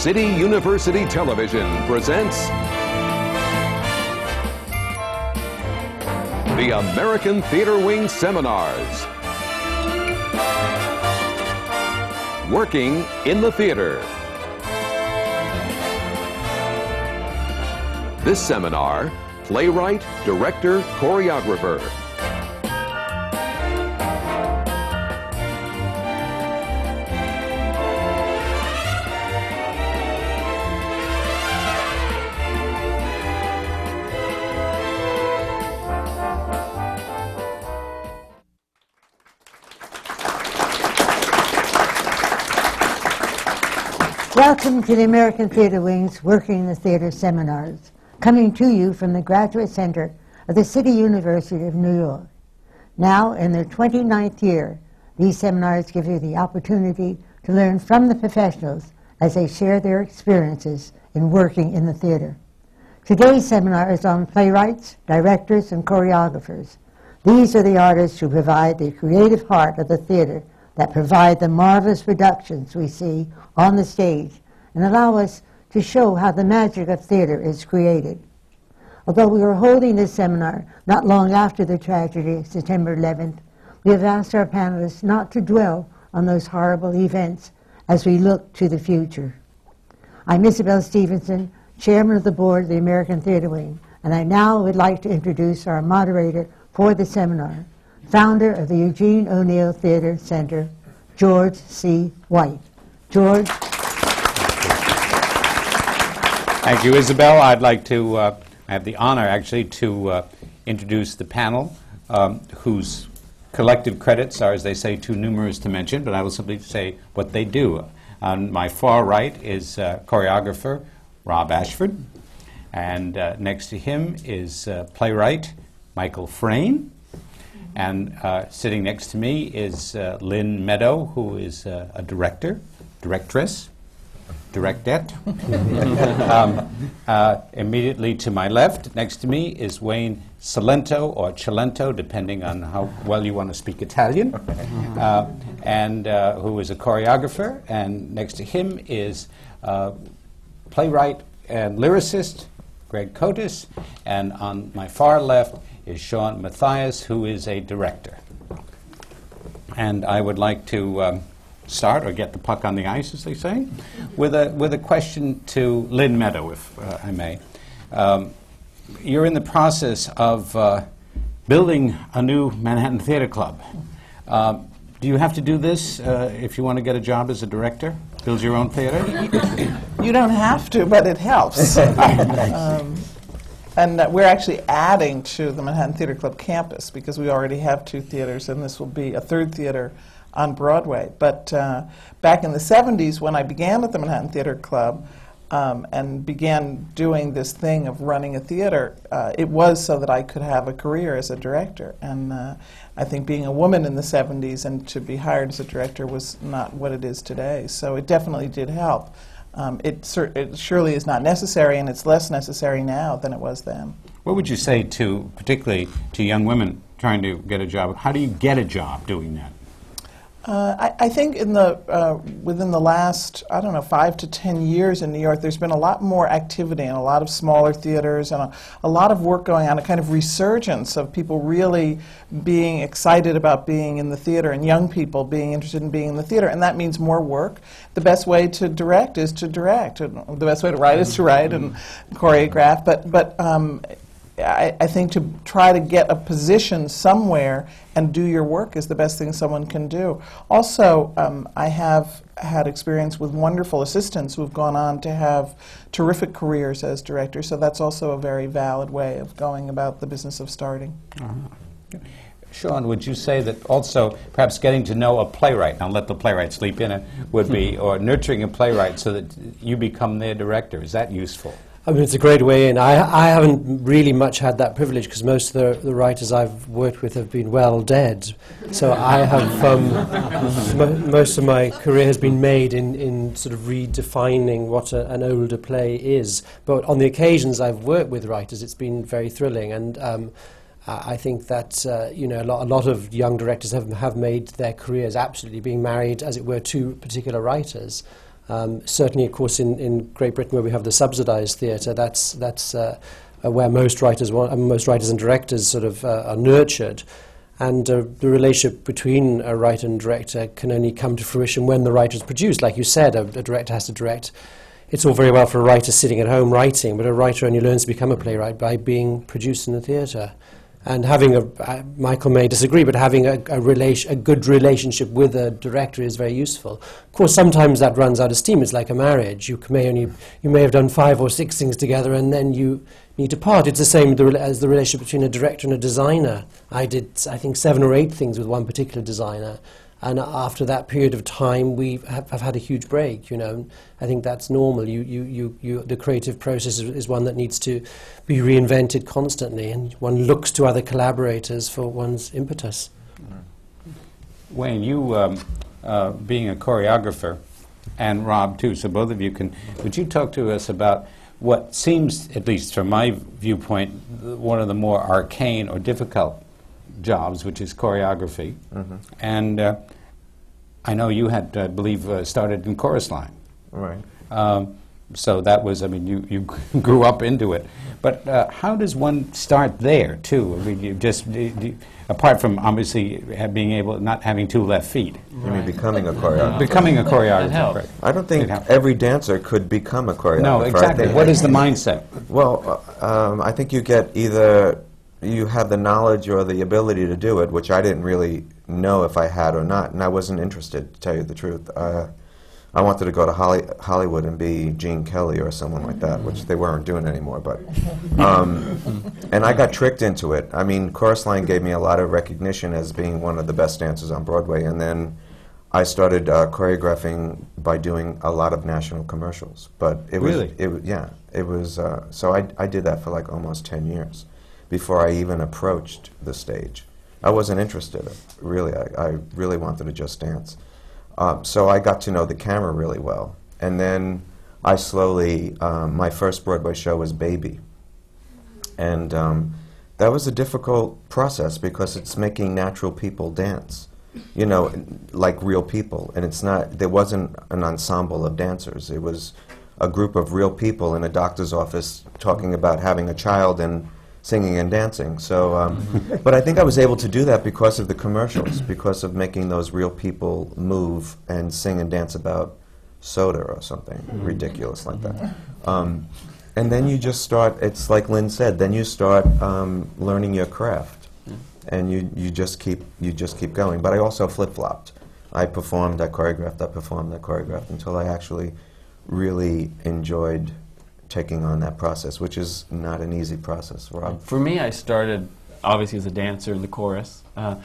City University Television presents the American Theater Wing Seminars. Working in the theater. This seminar, playwright, director, choreographer. Welcome to the American Theater Wing's Working in the Theater seminars, coming to you from the Graduate Center of the City University of New York. Now, in their 29th year, these seminars give you the opportunity to learn from the professionals as they share their experiences in working in the theater. Today's seminar is on playwrights, directors, and choreographers. These are the artists who provide the creative heart of the theater that provide the marvelous productions we see on the stage and allow us to show how the magic of theater is created. Although we are holding this seminar not long after the tragedy September 11th, we have asked our panelists not to dwell on those horrible events as we look to the future. I'm Isabel Stevenson, Chairman of the Board of the American Theater Wing, and I now would like to introduce our moderator for the seminar, founder of the Eugene O'Neill Theater Center, George C. White. George. Thank you, Isabel. I'd like to uh, have the honor, actually, to uh, introduce the panel, um, whose collective credits are, as they say, too numerous to mention, but I will simply say what they do. On my far right is uh, choreographer Rob Ashford, and uh, next to him is uh, playwright Michael Frayn. And uh, sitting next to me is Lynn Meadow, who is a director, directress, directette. um, uh, immediately to my left, next to me, is Wayne Cilento or Cilento, depending on how well you want to speak Italian, uh, and uh, who is a choreographer. And next to him is playwright and lyricist Greg Kotis. And on my far left is Sean Mathias, who is a director. And I would like to um, start, or get the puck on the ice, as they say, with a, with a question to Lynn Meadow, if uh, I may. Um, you're in the process of uh, building a new Manhattan Theater Club. Um, do you have to do this uh, if you want to get a job as a director? Build your own theater? You don't have to, but it helps. um, and uh, we're actually adding to the Manhattan Theater Club campus because we already have two theaters, and this will be a third theater on Broadway. But uh, back in the 70s, when I began at the Manhattan Theater Club um, and began doing this thing of running a theater, uh, it was so that I could have a career as a director. And uh, I think being a woman in the 70s and to be hired as a director was not what it is today. So it definitely did help. Um, it, it surely is not necessary, and it's less necessary now than it was then. What would you say to, particularly to young women trying to get a job? How do you get a job doing that? Uh, I, I, think in the uh, within the last I don't know five to ten years in New York, there's been a lot more activity and a lot of smaller theaters and a, a, lot of work going on, a kind of resurgence of people really being excited about being in the theater and young people being interested in being in the theater, and that means more work. The best way to direct is to direct, and the best way to write is to write and choreograph. But but um, I, I, think to try to get a position somewhere and do your work is the best thing someone can do. Also, um, I have had experience with wonderful assistants who have gone on to have terrific careers as directors, so that's also a very valid way of going about the business of starting. Uh-huh. Sean, would you say that also perhaps getting to know a playwright, now let the playwright sleep in it, would be, or nurturing a playwright so that you become their director, is that useful? I mean, it's a great way in. I, I haven't really much had that privilege because most of the, the writers I've worked with have been well dead. So I have, um, most of my career has been made in, in sort of redefining what a, an older play is. But on the occasions I've worked with writers, it's been very thrilling. And um, I think that uh, you know a lot, a lot, of young directors have, have made their careers absolutely being married, as it were, to particular writers. Um, certainly, of course, in, in Great Britain, where we have the subsidised theatre, that's that's uh, uh, where most writers, uh, most writers and directors sort of uh, are nurtured. And uh, the relationship between a writer and director can only come to fruition when the writer is produced. Like you said, a, a director has to direct. It's all very well for a writer sitting at home writing, but a writer only learns to become a playwright by being produced in the theatre and having a uh, Michael may disagree, but having a, a, relation, a good relationship with a director is very useful. Of course, sometimes that runs out of steam. It's like a marriage. You may only you may have done five or six things together, and then you need to part. It's the same as the relationship between a director and a designer. I did, I think, seven or eight things with one particular designer, and after that period of time, we have, have, had a huge break. You know, I think that's normal. You, you, you, you, the creative process is, is, one that needs to be reinvented constantly, and one looks to other collaborators for one's impetus. Wayne, you um, uh, being a choreographer, and Rob too. So both of you can. Would you talk to us about what seems, at least from my viewpoint, one of the more arcane or difficult jobs, which is choreography. Mm-hmm. And uh, I know you had, I believe, uh, started in chorus line. Right. Um, so that was, I mean, you, you grew up into it. But uh, how does one start there, too? I mean, you just, do, do, apart from obviously being able, not having two left feet. You mean becoming a choreographer? Becoming a choreographer. Right. I don't think every dancer could become a choreographer. No, exactly. What is the mindset? Well, uh, um, I think you get either you have the knowledge or the ability to do it, which I didn't really know if I had or not, and I wasn't interested, to tell you the truth. Uh, I wanted to go to Holly Hollywood and be Gene Kelly or someone like that, which they weren't doing anymore. But, um, and I got tricked into it. I mean, Chorus Line gave me a lot of recognition as being one of the best dancers on Broadway, and then I started uh, choreographing by doing a lot of national commercials. But it was, it, yeah, it was. Uh, so I, I did that for like almost ten years before I even approached the stage. I wasn't interested, really. I, I really wanted to just dance. Um, so I got to know the camera really well. And then I slowly, um, my first Broadway show was Baby. And um, that was a difficult process because it's making natural people dance, you know, like real people. And it's not, there wasn't an ensemble of dancers. It was a group of real people in a doctor's office talking about having a child and singing and dancing. So, um, but I think I was able to do that because of the commercials, because of making those real people move and sing and dance about soda or something mm-hmm. ridiculous like that. Um, and then you just start. It's like Lynn said. Then you start um, learning your craft, and you, you just keep you just keep going. But I also flip flopped. I performed, I choreographed, I performed, I choreographed until I actually really enjoyed taking on that process, which is not an easy process. Rob? For me, I started obviously as a dancer in the chorus, uh,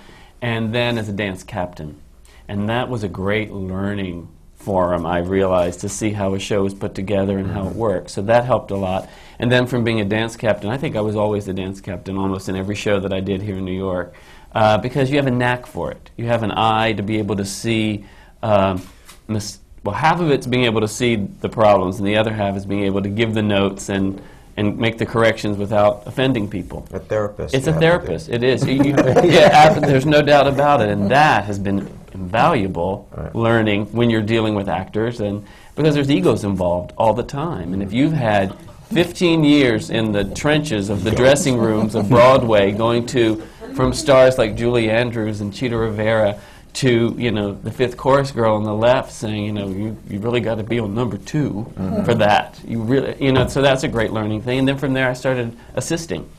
and then as a dance captain. And that was a great learning forum, I realized, to see how a show is put together and how it works. So that helped a lot. And then from being a dance captain, I think I was always the dance captain almost in every show that I did here in New York, uh, because you have a knack for it. You have an eye to be able to see. Uh, mis- well, half of it's being able to see the problems, and the other half is being able to give the notes and and make the corrections without offending people. A therapist. It's a therapist. It is. You, yeah, there's no doubt about it, and that has been invaluable right. learning when you're dealing with actors, and because there's egos involved all the time, and if you've had 15 years in the trenches of the dressing rooms of Broadway, going to from stars like Julie Andrews and Chita Rivera to you know the fifth chorus girl on the left saying you know you, you really got to be on number 2 mm-hmm. for that. You really you know so that's a great learning thing. And then from there I started assisting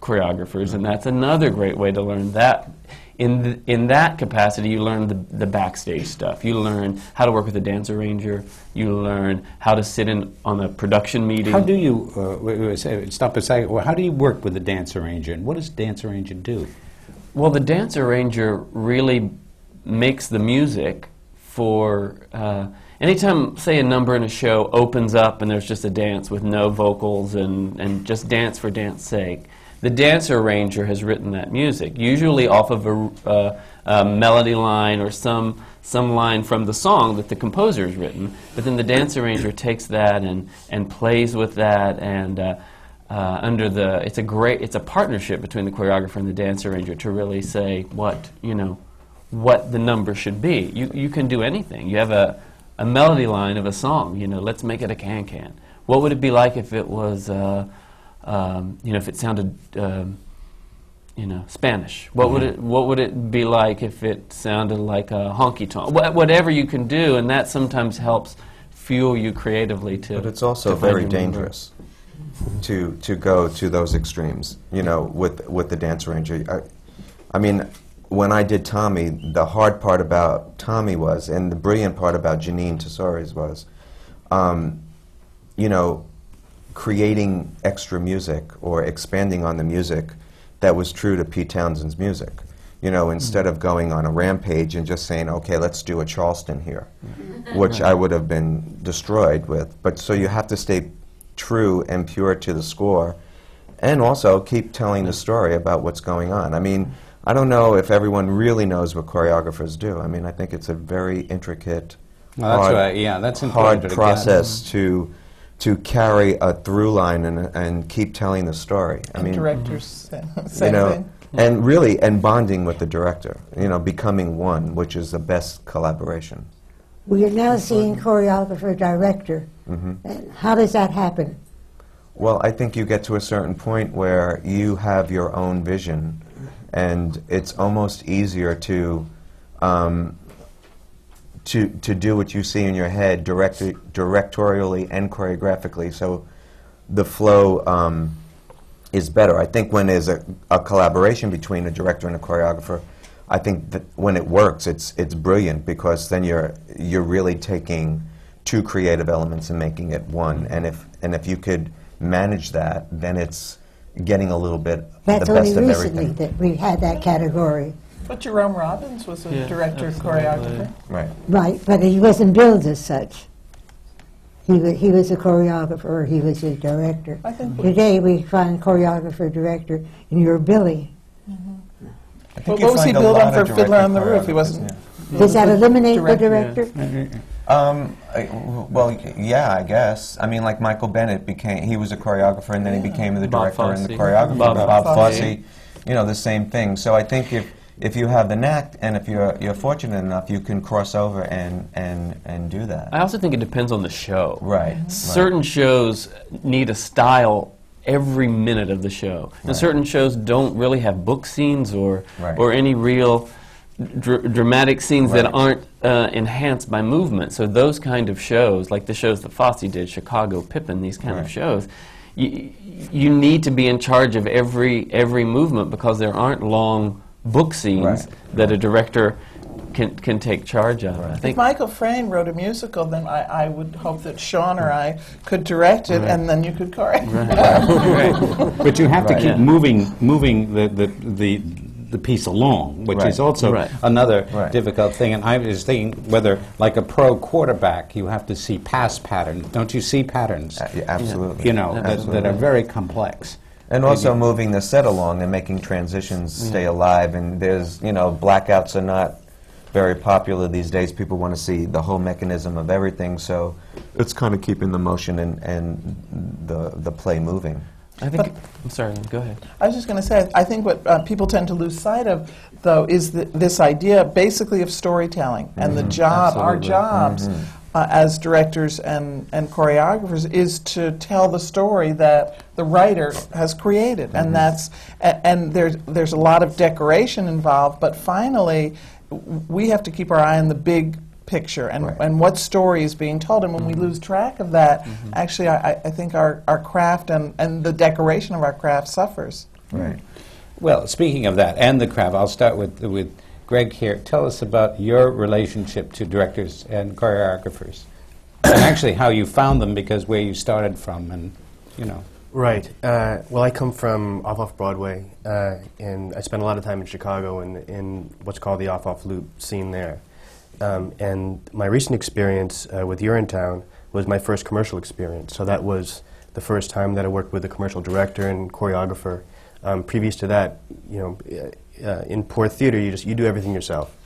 choreographers and that's another great way to learn that. In the, in that capacity you learn the, the backstage stuff. You learn how to work with a dance arranger. You learn how to sit in on a production meeting. How do you uh, wait, wait, stop a second. Well, how do you work with a dance arranger and what does dance arranger do well, the dance arranger really makes the music for uh, anytime, say, a number in a show opens up and there's just a dance with no vocals and, and just dance for dance sake. The dance arranger has written that music, usually off of a, uh, a melody line or some some line from the song that the composer has written, but then the dance arranger takes that and, and plays with that and uh, uh, under the it's a great it's a partnership between the choreographer and the dance arranger to really say what you know what the number should be. You you can do anything. You have a a melody line of a song. You know, let's make it a can can. What would it be like if it was, uh, um, you know, if it sounded, um, you know, Spanish? What would it What would it be like if it sounded like a honky tonk? Wha- whatever you can do, and that sometimes helps fuel you creatively to. But it's also very dangerous to to go to those extremes. You know, with with the dance arranger. I, I mean, when I did Tommy, the hard part about Tommy was, and the brilliant part about Jeanine Tesori's was, um, you know, creating extra music or expanding on the music that was true to Pete Townshend's music. You know, instead of going on a rampage and just saying, okay, let's do a Charleston here, which I would have been destroyed with. But so you have to stay true and pure to the score and also keep telling the story about what's going on. I mean, I don't know if everyone really knows what choreographers do. I mean, I think it's a very intricate, Well, that's hard, right, yeah, that's important hard to get. process mm-hmm. to to carry a through line and, and keep telling the story. I And mean, directors, mm-hmm. same, you know, thing. and really, and bonding with the director. You know, becoming one, which is the best collaboration. We are now seeing choreographer, director. Mm-hmm. And how does that happen? Well, I think you get to a certain point where you have your own vision, and it's almost easier to um, to to do what you see in your head, direct, directorially and choreographically. So the flow um, is better. I think when there's a, a collaboration between a director and a choreographer, I think that when it works, it's it's brilliant because then you're you're really taking two creative elements and making it one. And if and if you could manage that, then it's getting a little bit That's the only best of people. That's only recently everything. that we had that category. But Jerome Robbins was a Yeah, director, absolutely. choreographer. Right. Right, but he wasn't billed as such. He was, he was a choreographer, he was a director. I think we- Today, we find choreographer, director in your billing. Mm-hmm. I think What what was he find a billed on for Fiddler on the Roof? He wasn't. yeah. Does that eliminate the Director, director? Um, I, w- well, yeah, I guess. I mean, like Michael Bennett became, he was a choreographer and then he became the director and the choreographer. Bob Bob, Fosse. Fosse. You know, the same thing. So I think if, if you have the knack and if you're, you're fortunate enough, you can cross over and, and, and do that. I also think it depends on the show. right. right. Certain shows need a style every minute of the show, and certain shows don't really have book scenes or Right. or any real dr- dramatic scenes Right. that aren't uh, enhanced by movement. So those kind of shows, like the shows that Fosse did, Chicago, Pippin, these kind of shows. You, you need to be in charge of every every movement because there aren't long book scenes Right. that a director can, can take charge of. I If Michael Frayn wrote a musical, then I, I would hope that Sean or I could direct it, and then you could choreograph. But you have to keep Yeah. moving, moving the, the, the, the piece along, which Right. is also Right. another Right. difficult thing. And I was thinking whether, like a pro quarterback, you have to see pass patterns. Don't you see patterns? A- yeah, absolutely. You know, that, that are very complex. And also moving the set along and making transitions stay alive. And there's, you know, blackouts are not very popular these days. People want to see the whole mechanism of everything. So it's kind of keeping the motion and, and the, the play moving. I think. I'm sorry. Go ahead. I was just going to say, I think what uh, people tend to lose sight of, though, is th- this idea basically of storytelling. And the job, our Absolutely. jobs uh, as directors and, and choreographers is to tell the story that the writer has created. And that's, a- and there's, there's a lot of decoration involved, but finally, w- we have to keep our eye on the big picture and, Right. and what story is being told. And when we mm-hmm. lose track of that, mm-hmm. actually, I, I- I think our, our craft and, and the decoration of our craft suffers. Right. Well, speaking of that and the craft, I'll start with, with Greg here. Tell us about your relationship to directors and choreographers. and actually how you found them because where you started from and, you know. Right. Uh, well, I come from off off Broadway, uh, and I spent a lot of time in Chicago in, in what's called the off off loop scene there. Um, and my recent experience uh, with Urinetown was my first commercial experience. So that was the first time that I worked with a commercial director and choreographer. Um, previous to that, you know, uh, uh, in poor theater, you just you do everything yourself.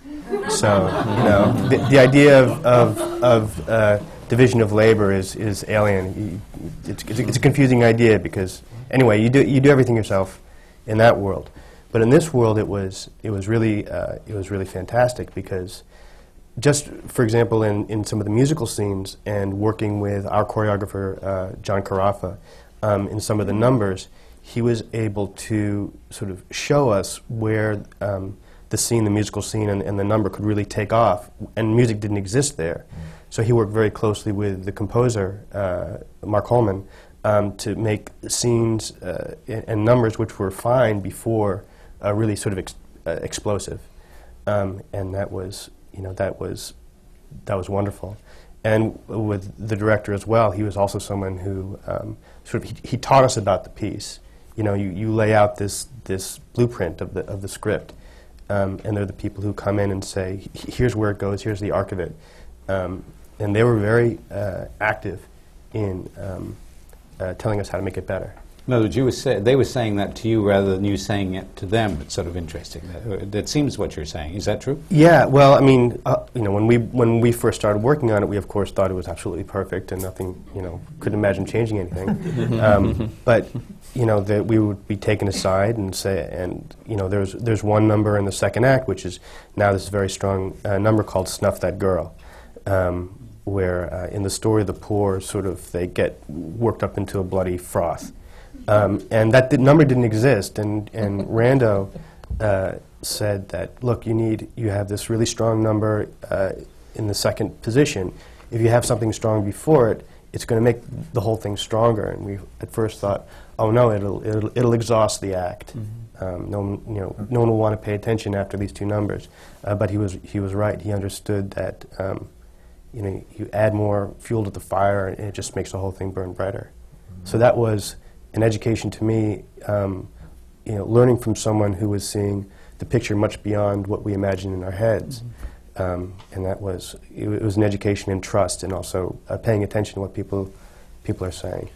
So you know, the, the idea of of, of uh, division of labor is is alien. It's, it's, a, it's a confusing idea because anyway, you do you do everything yourself in that world, but in this world, it was it was really uh, it was really fantastic because just for example, in, in some of the musical scenes and working with our choreographer, uh, John Carrafa, um, in some of the numbers, he was able to sort of show us where um, the scene, the musical scene, and, and, the number could really take off, and music didn't exist there. So he worked very closely with the composer, uh, Mark Hollmann, um, to make scenes uh, and numbers which were fine before uh, really sort of ex uh, explosive. Um, and that was, you know, that was, that was wonderful. And with the director as well, he was also someone who um, sort of, he, he, taught us about the piece. You know, you, you lay out this, this blueprint of the, of the script, um, and they're the people who come in and say, here's where it goes, here's the arc of it. Um, and they were very uh, active in um, uh, telling us how to make it better. In other words, you say, they were saying that to you rather than you saying it to them. It's sort of interesting. That, that seems what you're saying. Is that true? Yeah. Well, I mean, uh, you know, when we when we first started working on it, we of course thought it was absolutely perfect and nothing, you know, couldn't imagine changing anything. um, but you know, that we would be taken aside and say, and you know, there's there's one number in the second act, which is now this very strong uh, number called "Snuff That Girl." Um, where uh, in the story the poor sort of they get worked up into a bloody froth um, and that number didn't exist. And, and Rando uh, said that, look, you need, you have this really strong number uh, in the second position. If you have something strong before it, it's going to make the whole thing stronger. And we at first thought, oh no, it'll, it'll, it'll exhaust the act. Mm-hmm. Um, no, one, you know, no one will want to pay attention after these two numbers. Uh, but he was, he was right. He understood that um, you, know, you add more fuel to the fire and it just makes the whole thing burn brighter. Mm-hmm. So that was an education to me, um, you know, learning from someone who was seeing the picture much beyond what we imagine in our heads. Mm-hmm. Um, and that was, it, it, was an education in trust and also uh, paying attention to what people, people are saying.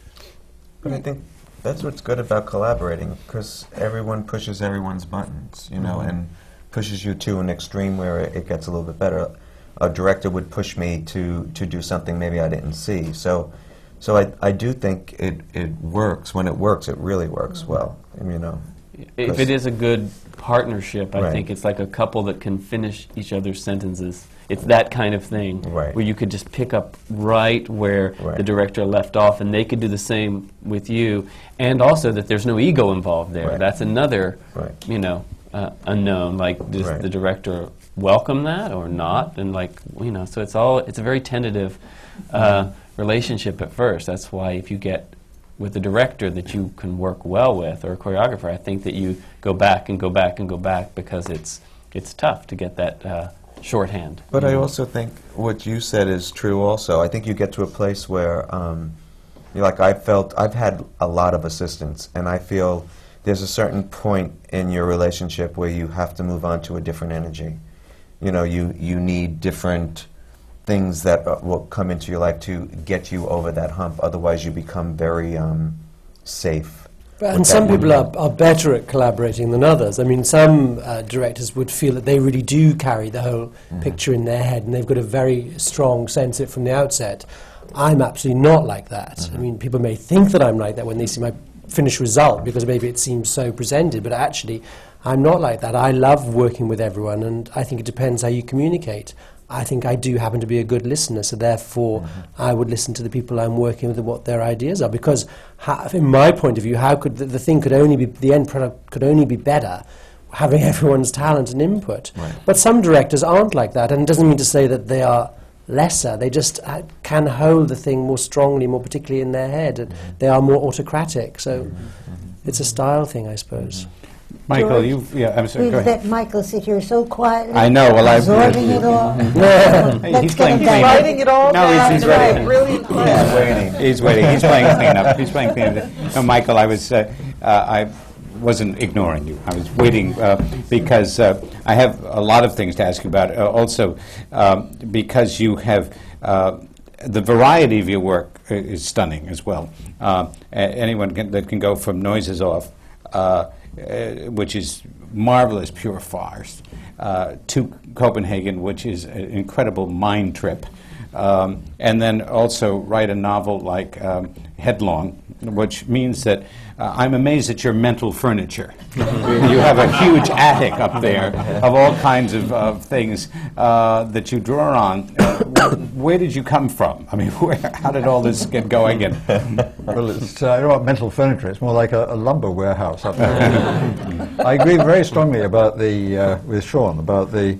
But I think that's what's good about collaborating, because everyone pushes everyone's buttons, you know, mm-hmm. and pushes you to an extreme where it, it gets a little bit better. A director would push me to, to do something maybe I didn't see. So so I, I do think it, it works. When it works, it really works mm-hmm. well. You know. If it is a good partnership, I right. think it's like a couple that can finish each other's sentences. It's that kind of thing right. where you could just pick up right where right. the director left off, and they could do the same with you. And also that there's no ego involved there. That's another, you know, uh, unknown. Like, does the director welcome that or not? And like, you know, so it's all it's a very tentative. Uh, relationship at first. That's why if you get with a director that you can work well with or a choreographer, I think that you go back and go back and go back because it's it's tough to get that uh, shorthand. But I also think what you said is true. Also, I think you get to a place where, um, like, I felt I've had a lot of assistants, and I feel there's a certain point in your relationship where you have to move on to a different energy. You know, you you need different things that uh, will come into your life to get you over that hump. Otherwise, you become very um, safe. And some people are, are, better at collaborating than others. I mean, some uh, directors would feel that they really do carry the whole mm-hmm. picture in their head and they've got a very strong sense of it from the outset. I'm absolutely not like that. Mm-hmm. I mean, people may think that I'm like that when they see my finished result because maybe it seems so presented, but actually, I'm not like that. I love working with everyone, and I think it depends how you communicate. I think I do happen to be a good listener, so therefore mm-hmm. I would listen to the people I'm working with and what their ideas are. Because, how, in my point of view, how could the, the, thing could only be the end product could only be better having everyone's talent and input. Right. But some directors aren't like that, and it doesn't mean to say that they are lesser. They just uh, can hold the thing more strongly, more particularly in their head. And mm-hmm. They are more autocratic. So mm-hmm. it's a style thing, I suppose. Michael, you yeah, I'm sorry. We've go let Michael sit here so quietly. I know. Well, I've absorbing it all. Hey, he's playing He's writing it all No, down. he's- he's ready. Right, Brilliant He's plan. waiting. He's waiting. He's playing cleanup. He's playing cleanup. No, Michael, I was, uh, uh, I wasn't ignoring you. I was waiting uh, because uh, I have a lot of things to ask you about. Uh, also, um, because you have uh, the variety of your work i- is stunning as well. Uh, a- anyone can, that can go from noises off, uh, uh, which is marvelous, pure farce, uh, to Copenhagen, which is an incredible mind trip. Um, and then also write a novel like um, Headlong, which means that uh, I'm amazed at your mental furniture. you have a huge attic up there of all kinds of uh, things uh, that you draw on. Uh, where did you come from? I mean, where, how did all this get going? And Well, it's uh, not mental furniture. It's more like a, a lumber warehouse up there. I agree very strongly about the uh, with Sean about the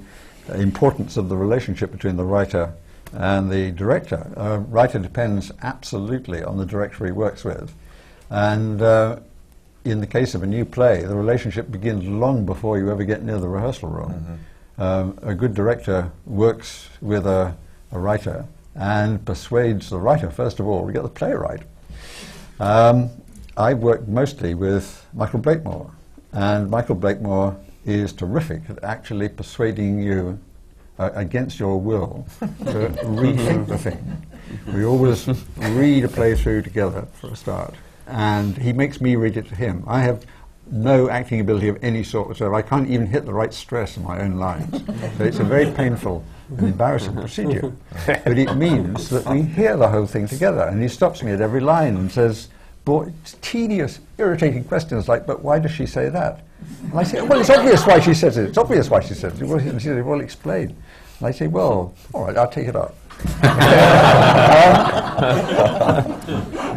importance of the relationship between the writer and the director. A writer depends absolutely on the director he works with, and uh, in the case of a new play, the relationship begins long before you ever get near the rehearsal room. Um, a good director works with a, a writer and persuades the writer, first of all, to get the playwright. Um, I've worked mostly with Michael Blakemore, and Michael Blakemore is terrific at actually persuading you uh, against your will to rethink the thing. We always read a play through together for a start, and he makes me read it to him. I have no acting ability of any sort whatsoever. I can't even hit the right stress in my own lines. so it's a very painful and embarrassing procedure. But it means that we hear the whole thing together, and he stops me at every line and says, it's tedious, irritating questions like, but why does she say that? And I say, well, it's obvious why she says it. It's obvious why she says it. Well, he says, well, explain. And I say, well, all right, I'll take it up. Um,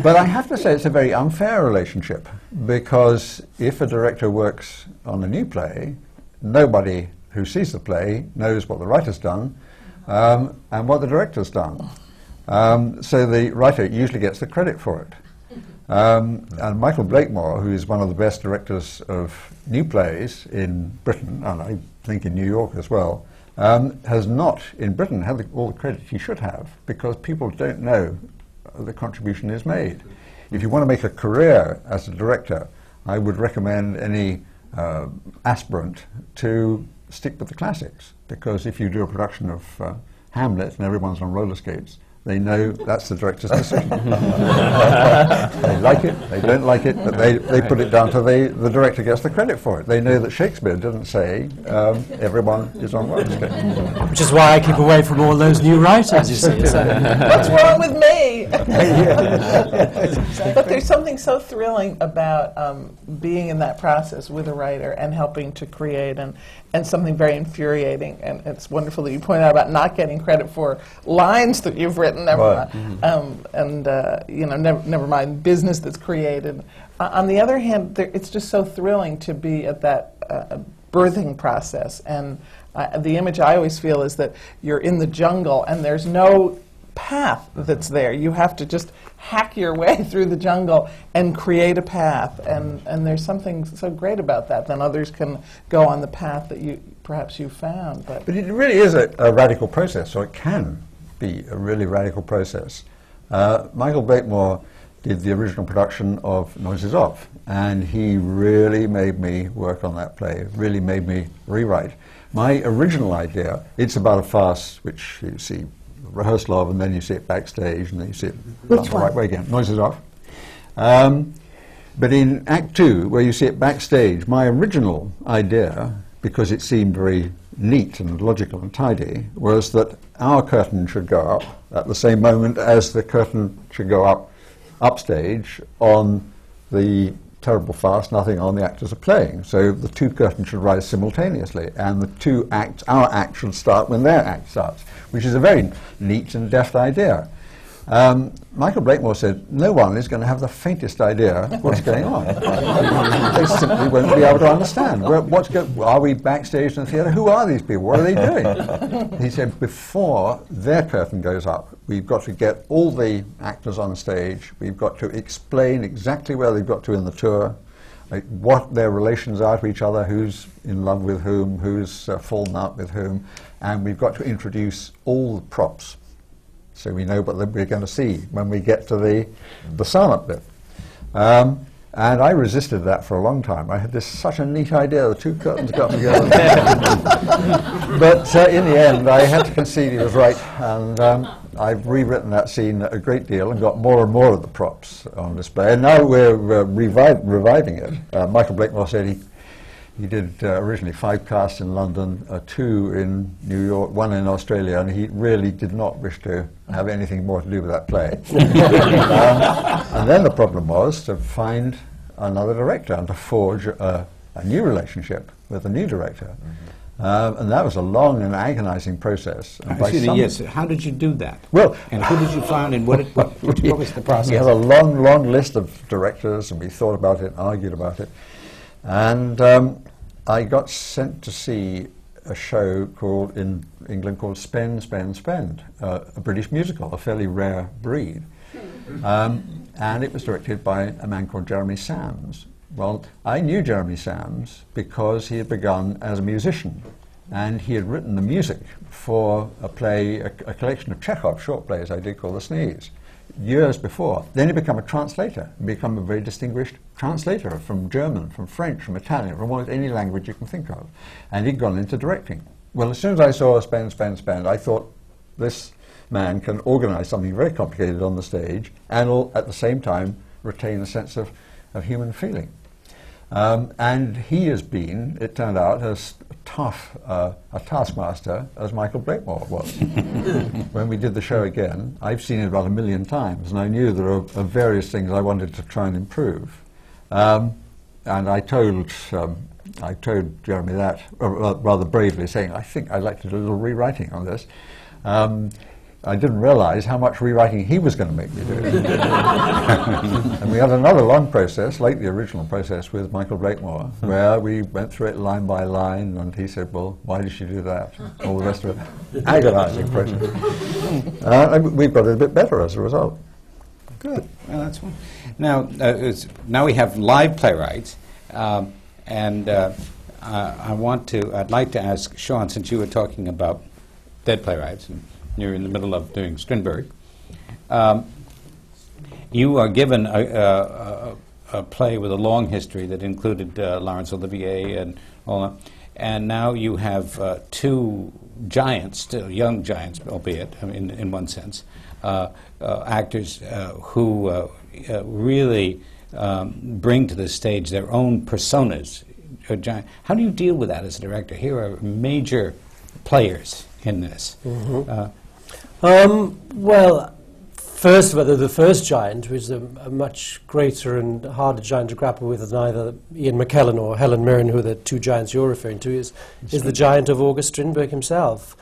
but I have to say it's a very unfair relationship because if a director works on a new play, nobody who sees the play knows what the writer's done um, and what the director's done. Um, so the writer usually gets the credit for it. Um, and Michael Blakemore, who is one of the best directors of new plays in Britain, and I think in New York as well, um, has not in Britain had the, all the credit he should have because people don't know the contribution is made. If you want to make a career as a director, I would recommend any uh, aspirant to stick with the classics because if you do a production of uh, Hamlet and everyone's on roller skates, they know that's the director's decision. they like it, they don't like it, but they, they put it down to they, the director gets the credit for it. They know that Shakespeare didn't say um, everyone is on roller skates. Which is why I keep away from all those new writers, you see. So. What's wrong with me? But there's something so thrilling about um, being in that process with a writer and helping to create, and, and something very infuriating. And it's wonderful that you point out about not getting credit for lines that you've written, never Right. mind, um, and uh, you know, never, never mind business that's created. Uh, on the other hand, there, it's just so thrilling to be at that uh, birthing process. And uh, the image I always feel is that you're in the jungle and there's no path that's there. You have to just hack your way through the jungle and create a path. And, and there's something so great about that. Then others can go on the path that you perhaps you found. But, But it really is a, a radical process, or it can be a really radical process. Uh, Michael Blakemore did the original production of Noises Off, and he really made me work on that play, really made me rewrite. My original idea, it's about a farce which you see rehearsal of, and then you see it backstage, and then you see it Which the one? right way again. Noises Off. Um, but in Act Two, where you see it backstage, my original idea, because it seemed very neat and logical and tidy, was that our curtain should go up at the same moment as the curtain should go up upstage on the terrible farce, nothing on the actors are playing. So the two curtains should rise simultaneously, and the two acts, our act should start when their act starts, which is a very neat and deft idea. Um, Michael Blakemore said, no one is going to have the faintest idea what's going on. they simply won't be able to understand. Where- What's go- are we backstage in the theatre? Who are these people? What are they doing? he said, before their curtain goes up, we've got to get all the actors on stage. We've got to explain exactly where they've got to in the tour, like what their relations are to each other, who's in love with whom, who's uh, fallen out with whom, and we've got to introduce all the props so we know what we're going to see when we get to the, the silent bit. Um, and I resisted that for a long time. I had this such a neat idea, the two curtains got together. but uh, in the end, I had to concede he was right, and um, I've rewritten that scene a great deal and got more and more of the props on display. And now we're uh, revi- reviving it. Uh, Michael Blakemore said he, he did uh, originally five casts in London, uh, two in New York, one in Australia, and he really did not wish to have anything more to do with that play. um, and then the problem was to find another director and to forge a, a new relationship with a new director. Um, and that was a long and agonizing process. And by Excuse me, some- yes. How did you do that? Well- and who did you find, and what, what, what, what was the process? We had a long, long list of directors, and we thought about it, and argued about it. And um, I got sent to see a show called in England called Spend, Spend, Spend, uh, a British musical, a fairly rare breed. Um, and it was directed by a man called Jeremy Sams. Well, I knew Jeremy Sams because he had begun as a musician, and he had written the music for a play, a, a collection of Chekhov short plays I did called The Sneeze, years before. Then he became a translator, become a very distinguished translator from German, from French, from Italian, from almost any language you can think of. And he'd gone into directing. Well, as soon as I saw Spend, Spend, Spend, I thought this man can organize something very complicated on the stage and at the same time, retain a sense of, of human feeling. Um, and he has been, it turned out, as tough uh, a taskmaster as Michael Blakemore was. when we did the show again, I've seen it about a million times, and I knew there are, are various things I wanted to try and improve. Um, and I told, um, I told Jeremy that uh, rather bravely, saying, I think I'd like to do a little rewriting on this. Um, I didn't realize how much rewriting he was going to make me do. and we had another long process, like the original process with Michael Blakemore, where we went through it line by line, and he said, well, why did she do that? All the rest of it. Agonizing process. Uh, and we've got it a bit better as a result. Good. Well, that's one. Now, uh, now we have live playwrights, um, and uh, uh, I want to. I'd like to ask Sean, since you were talking about dead playwrights, and you're in the middle of doing Strindberg. Um, you are given a, a, a, play with a long history that included uh, Laurence Olivier and all that, and now you have uh, two giants, still young giants, albeit I mean, in one sense, uh, uh, actors uh, who uh, uh, really um, bring to the stage their own personas. How do you deal with that as a director? Here are major players in this. Uh, Um, well, first of all, the, the first giant, which is a, a much greater and harder giant to grapple with than either Ian McKellen or Helen Mirren, who are the two giants you're referring to, is, is the giant of August Strindberg himself.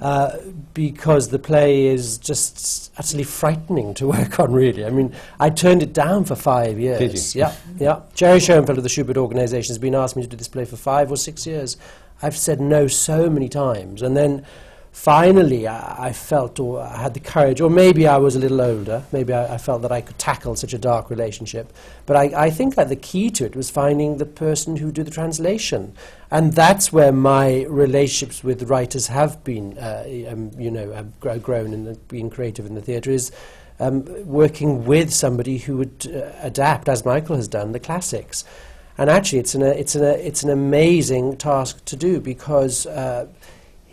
Uh, because the play is just utterly frightening to work on, really. I mean, I turned it down for five years. Did you? Yeah, yeah. Jerry Schoenfeld of the Shubert Organization has been asking me to do this play for five or six years. I've said no so many times. And then finally I, I felt or I had the courage, or maybe I was a little older, maybe I, I felt that I could tackle such a dark relationship. But I, I think that the key to it was finding the person who did the translation. And that's where my relationships with writers have been, uh, um, you know, have gr- grown and been creative in the theatre is um, working with somebody who would uh, adapt, as Michael has done, the classics. And actually, it's an, uh, it's, an, uh, it's an amazing task to do because uh,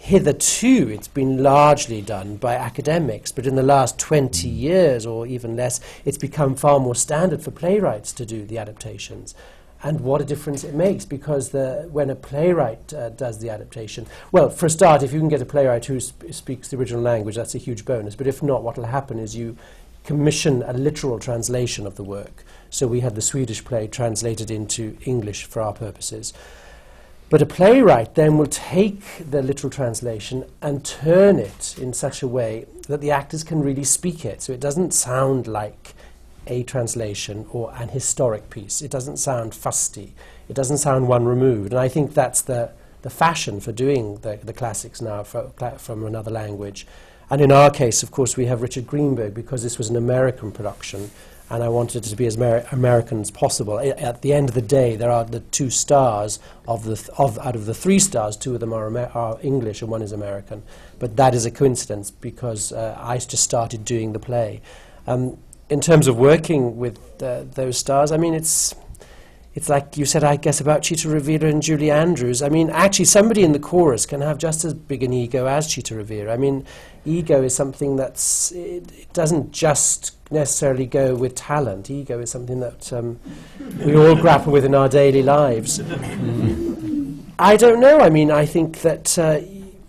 hitherto it's been largely done by academics, but in the last 20 years or even less, it's become far more standard for playwrights to do the adaptations. And what a difference it makes because the, when a playwright uh, does the adaptation, well, for a start, if you can get a playwright who sp- speaks the original language, that's a huge bonus. But if not, what will happen is you commission a literal translation of the work. So we had the Swedish play translated into English for our purposes. But a playwright then will take the literal translation and turn it in such a way that the actors can really speak it. So it doesn't sound like a translation or an historic piece. It doesn't sound fusty. It doesn't sound one removed. And I think that's the, the fashion for doing the, the classics now cla- from another language. And in our case, of course, we have Richard Greenberg because this was an American production and I wanted it to be as Ameri- American as possible. I- at the end of the day, there are the two stars of the th- of out of the three stars, two of them are, Amer- are English and one is American. But that is a coincidence because uh, I just started doing the play. Um, in terms of working with uh, those stars, I mean, it's it's like you said, I guess, about Chita Rivera and Julie Andrews. I mean, actually, somebody in the chorus can have just as big an ego as Chita Rivera. I mean, ego is something that's, it, it doesn't just necessarily go with talent. Ego is something that um, we all grapple with in our daily lives. I don't know. I mean, I think that. Uh,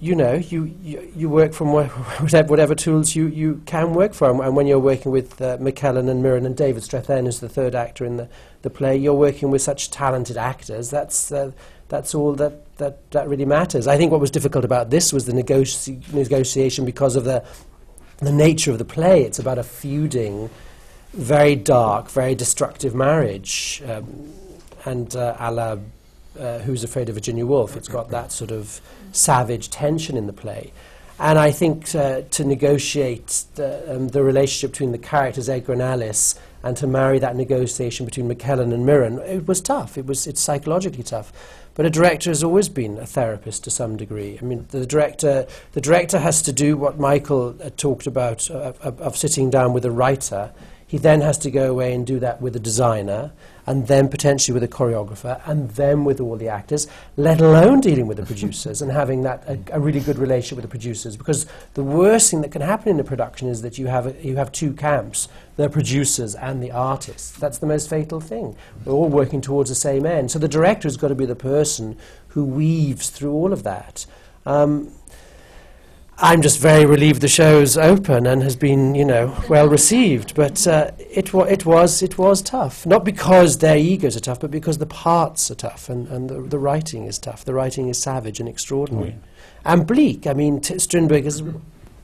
you know, you, you, you work from whatever, whatever tools you, you can work from. And when you're working with uh, McKellen and Mirren and David Strathairn, who's the third actor in the, the play, you're working with such talented actors. That's, uh, that's all that, that, that really matters. I think what was difficult about this was the negotiation because of the, the nature of the play. It's about a feuding, very dark, very destructive marriage. Um, and uh, a la uh, Who's Afraid of Virginia Woolf, it's got that sort of savage tension in the play. And I think uh, to negotiate the, um, the, relationship between the characters Edgar and Alice and to marry that negotiation between McKellen and Mirren, it was tough. It was, it's psychologically tough. But a director has always been a therapist to some degree. I mean, the director, the director has to do what Michael uh, talked about uh, of, of sitting down with a writer. He then has to go away and do that with a designer and then potentially with a choreographer, and then with all the actors, let alone dealing with the producers and having that a, a, really good relationship with the producers. Because the worst thing that can happen in a production is that you have a, you have two camps: the producers and the artists. That's the most fatal thing. We're all working towards the same end. So the director has got to be the person who weaves through all of that. Um, I'm just very relieved the show's open and has been, you know, well received. But uh, it, wa- it, was, it was tough. Not because their egos are tough, but because the parts are tough and, and the, the writing is tough. The writing is savage and extraordinary. Mm. And bleak. I mean, t- Strindberg is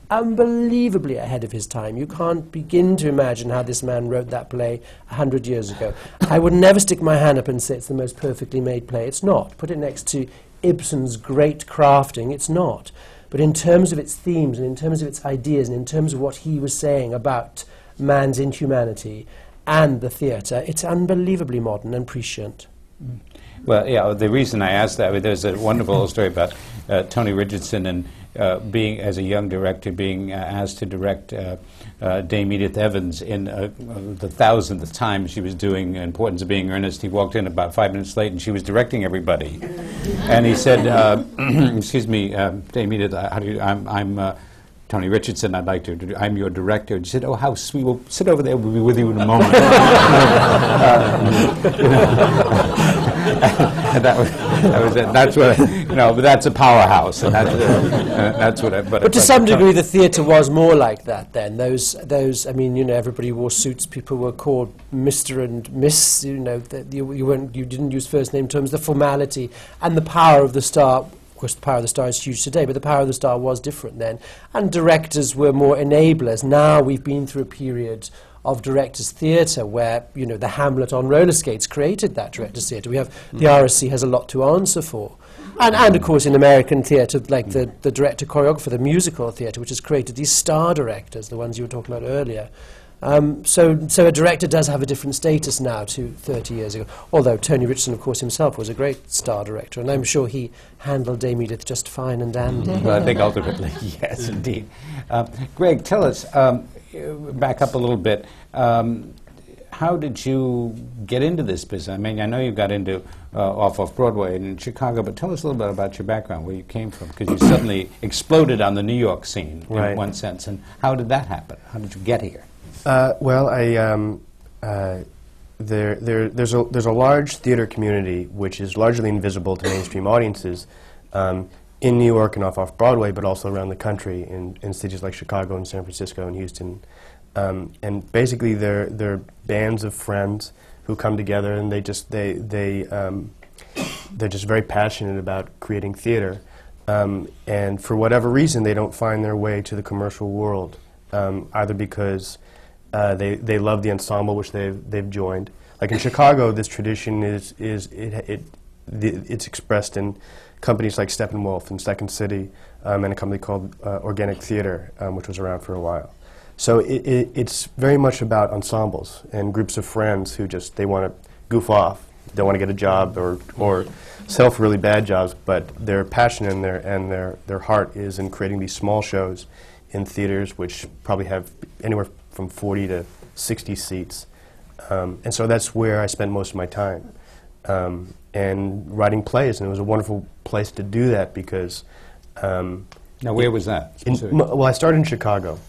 unbelievably ahead of his time. You can't begin to imagine how this man wrote that play a hundred years ago. I would never stick my hand up and say it's the most perfectly made play. It's not. Put it next to Ibsen's great crafting. It's not. But in terms of its themes and in terms of its ideas and in terms of what he was saying about man's inhumanity and the theatre, it's unbelievably modern and prescient. Mm. Well, yeah, the reason I asked that, there's a wonderful story about uh, Tony Richardson and uh, being, as a young director, being uh, asked to direct uh, uh, Dame Edith Evans in uh, the thousandth time she was doing Importance of Being Earnest. He walked in about five minutes late and she was directing everybody. and he said, Excuse me, Dame Edith, how do you, I'm, I'm Tony Richardson, I'd like to, I'm your director. And she said, oh, how sweet. Well, sit over there. We'll be with you in a moment. and that was, that was it. That's what, you know, but that's a powerhouse. And that's, uh, that's what I, but, but to some degree, the theatre was more like that then. Those, those, I mean, you know, everybody wore suits. People were called Mr. and Miss, you know, the, you, you, weren't, you didn't use first name terms. The formality and the power of the star of course, the power of the star is huge today, but the power of the star was different then. And directors were more enablers. Now we've been through a period of directors' theatre where, you know, the Hamlet on roller skates created that directors' theatre. We have, mm. the RSC has a lot to answer for. And, and of course, in American theatre, like the, the director choreographer, the musical theatre, which has created these star directors, the ones you were talking about earlier. Um, so, so a director does have a different status now to 30 years ago. Although Tony Richardson, of course, himself was a great star director, and I'm sure he handled Dame Edith just fine and dandy. well, I think ultimately, yes, indeed. Um, Greg, tell us, um, back up a little bit. Um, how did you get into this business? I mean, I know you got into uh, off of Broadway in Chicago, but tell us a little bit about your background, where you came from, because you suddenly exploded on the New York scene right. in one sense. And how did that happen? How did you get here? Uh, well, I, um, uh, there, there, there's, a, there's a large theater community which is largely invisible to mainstream audiences um, in New York and off off Broadway, but also around the country in, in cities like Chicago and San Francisco and Houston. Um, and basically, they're, they're bands of friends who come together and they just they, they um, they're just very passionate about creating theater. Um, and for whatever reason, they don't find their way to the commercial world, um, either because uh, they, they love the ensemble which they've, they've joined. Like in Chicago, this tradition is, is it, it, it's expressed in companies like Steppenwolf and Second City um, and a company called uh, Organic Theater, um, which was around for a while. So it, it, it's very much about ensembles and groups of friends who just, they want to goof off. They want to get a job or, or self really bad jobs, but their passion and their, and their, their heart is in creating these small shows in theaters which probably have anywhere from 40 to 60 seats. Um, and so that's where I spent most of my time. um, and writing plays, and it was a wonderful place to do that because. Um, Now, where was that? in, well, I started in Chicago.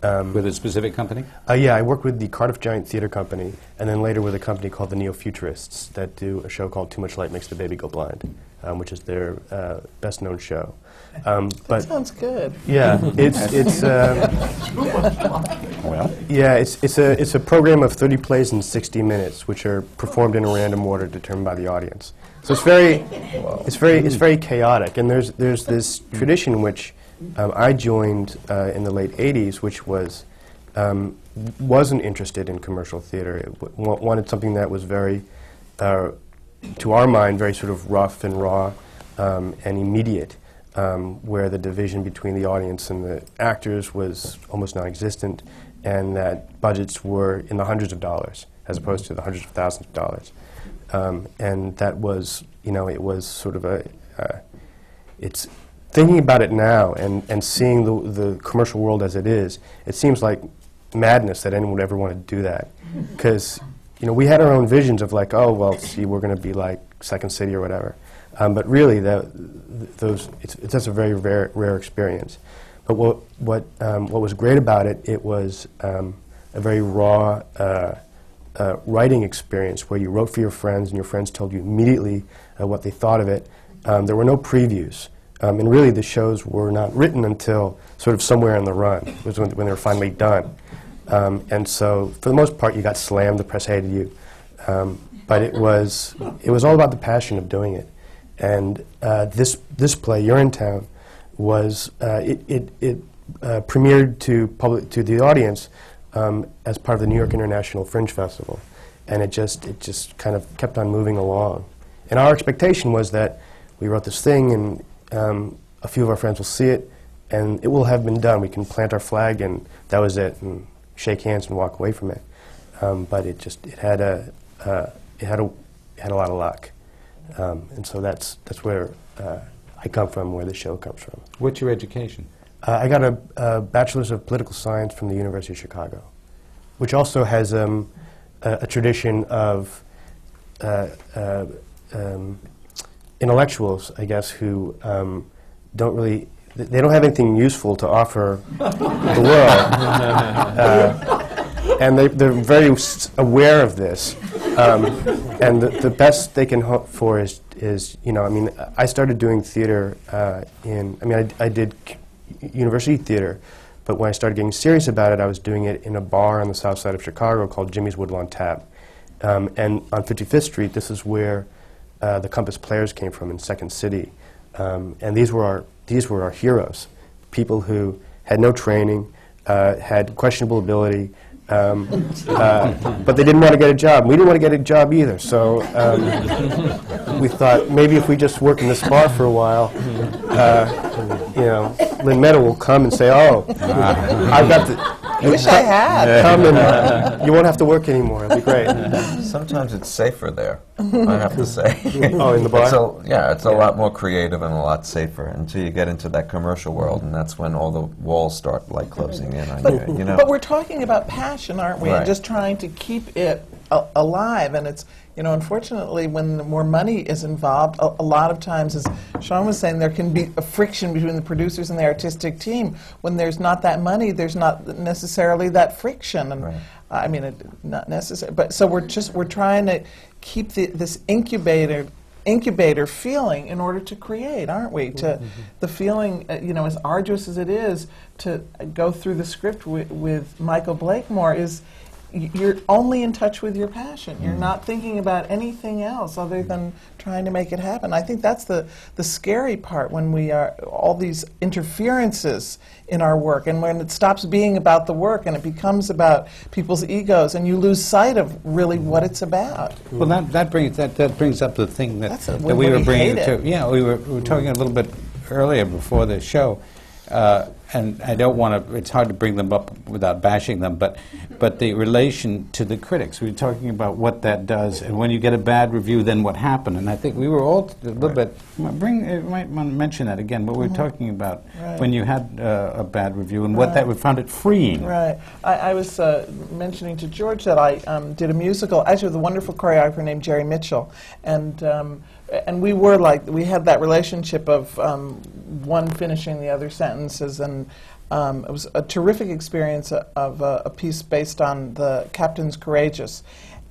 Um, with a specific company? uh, yeah, I worked with the Cardiff Giant Theatre Company, and then later with a company called the Neo Futurists that do a show called Too Much Light Makes the Baby Go Blind, um, which is their uh, best known show. Um, That but sounds good. yeah, it's it's um, Well, yeah it's it's a it's a program of 30 plays in 60 minutes, which are performed in a random order determined by the audience. So it's very it's very it's very chaotic, and there's there's this tradition which um, I joined uh, in the late 80s, which was um, wasn't interested in commercial theater. It w- wanted something that was very, uh, to our mind, very sort of rough and raw um, and immediate, um, where the division between the audience and the actors was almost non-existent, and that budgets were in the hundreds of dollars as opposed to the hundreds of thousands of dollars. Um, and that was, you know, it was sort of a, uh, it's thinking about it now and, and seeing the, the commercial world as it is, it seems like madness that anyone would ever want to do that. Because, you know, we had our own visions of like, oh, well, see, we're going to be like Second City or whatever. Um, but really, those, it's, it's just a very rare, rare experience. But what, what, um, what was great about it, it was um, a very raw uh, uh, writing experience where you wrote for your friends and your friends told you immediately uh, what they thought of it. Um, there were no previews. Um, and really, the shows were not written until sort of somewhere in the run, was when, when they were finally done. Um, and so, for the most part, you got slammed, the press hated you. But it was, it was all about the passion of doing it. And uh, this, this play, Urinetown, was, uh, it, it, it uh, premiered to, public, to the audience um, as part of the New York International Fringe Festival. And it just, it just kind of kept on moving along. And our expectation was that we wrote this thing and um, a few of our friends will see it and it will have been done. We can plant our flag and that was it and shake hands and walk away from it. Um, but it just, it had a, uh, it had a, it had a lot of luck. Um, and so that's, that's where uh, I come from, where the show comes from. what's your education? Uh, I got a, a bachelor's of political science from the University of Chicago, which also has um, a, a tradition of uh, uh, um, intellectuals, I guess, who um, don't really th- they don't have anything useful to offer the world, uh, and they, they're very aware of this. Um, and the, the best they can hope for is, is, you know, I mean, I started doing theater uh, in, I mean, I, I did university theater, but when I started getting serious about it, I was doing it in a bar on the south side of Chicago called Jimmy's Woodlawn Tap. Um, and on 55th Street, this is where uh, the Compass Players came from in Second City. Um, and these were, our, these were our heroes, people who had no training, uh, had questionable ability, um, uh, but they didn't want to get a job. We didn't want to get a job either. So um, we thought maybe if we just work in this bar for a while, uh, you know, Lynne Meadow will come and say, "Oh, I've got the." I wish I had. Come and you won't have to work anymore. It'll be great. Sometimes it's safer there, I have to say. Oh, in the bar? A, yeah, it's a lot more creative and a lot safer until you get into that commercial world, and that's when all the walls start like closing in on you. You know. But we're talking about passion, aren't we? And just trying to keep it alive. And it's, you know, unfortunately, when more money is involved, a, a lot of times, as Sean was saying, there can be a friction between the producers and the artistic team. When there's not that money, there's not necessarily that friction. And Right. I mean, it, not necessary. But so we're just we're trying to keep the, this incubator incubator feeling in order to create, aren't we? To the feeling, uh, you know, as arduous as it is to go through the script wi- with Michael Blakemore, is you're only in touch with your passion. You're mm. not thinking about anything else other than trying to make it happen. I think that's the the scary part when we are all these interferences in our work, and when it stops being about the work and it becomes about people's egos, and you lose sight of really what it's about. Well, that, that brings that, that brings up the thing that, That's a- that we we were bringing to. Yeah, we were, we were talking a little bit earlier before the show. Uh, and I don't want to, it's hard to bring them up without bashing them, but, but the relation to the critics. We were talking about what that does, and when you get a bad review, then what happened. And I think we were all a little bit, bring, I might want to mention that again, what we were talking about Right. when you had uh, a bad review and what that, we found it freeing. Right. I, I was uh, mentioning to George that I um, did a musical, actually with a wonderful choreographer named Jerry Mitchell, and um, and we were like we had that relationship of um, one finishing the other sentences, and um, it was a terrific experience of, of a, piece based on the Captain's Courageous.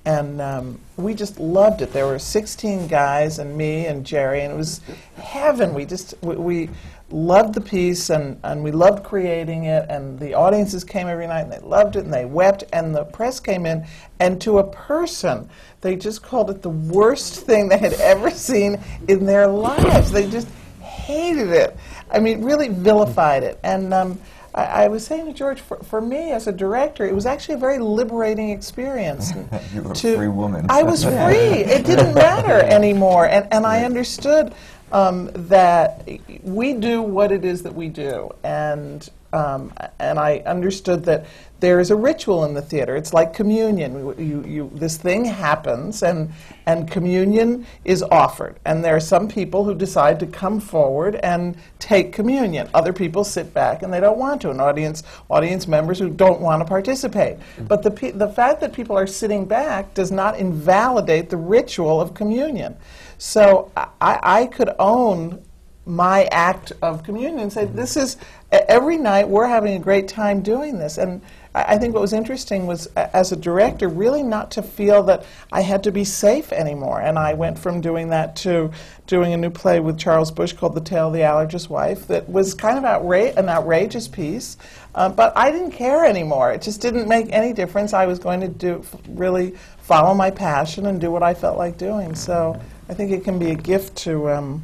And um, we just loved it. There were 16 guys and me and Jerry, and it was heaven. We just we, we loved the piece and, and we loved creating it and the audiences came every night and they loved it and they wept and the press came in and to a person they just called it the worst thing they had ever seen in their lives. They just hated it. I mean really vilified it. And um, I, I was saying to george for, for me as a director it was actually a very liberating experience. You were a to- free woman. I was free. It didn't matter anymore, and and I understood um, that we do what it is that we do, and um, and I understood that there is a ritual in the theater. It's like communion. You, you, this thing happens, and and communion is offered. And there are some people who decide to come forward and take communion. Other people sit back and they don't want to. An audience audience members who don't want to participate. But the the fact that people are sitting back does not invalidate the ritual of communion. So I, I could own my act of communion and say, this is, every night we're having a great time doing this. And I I think what was interesting was, a- as a director, really not to feel that I had to be safe anymore. And I went from doing that to doing a new play with Charles Busch called The Tale of the Allergist's Wife that was kind of outra- an outrageous piece. Uh, but I didn't care anymore. It just didn't make any difference. I was going to do f- really follow my passion and do what I felt like doing. So I think it can be a gift to um,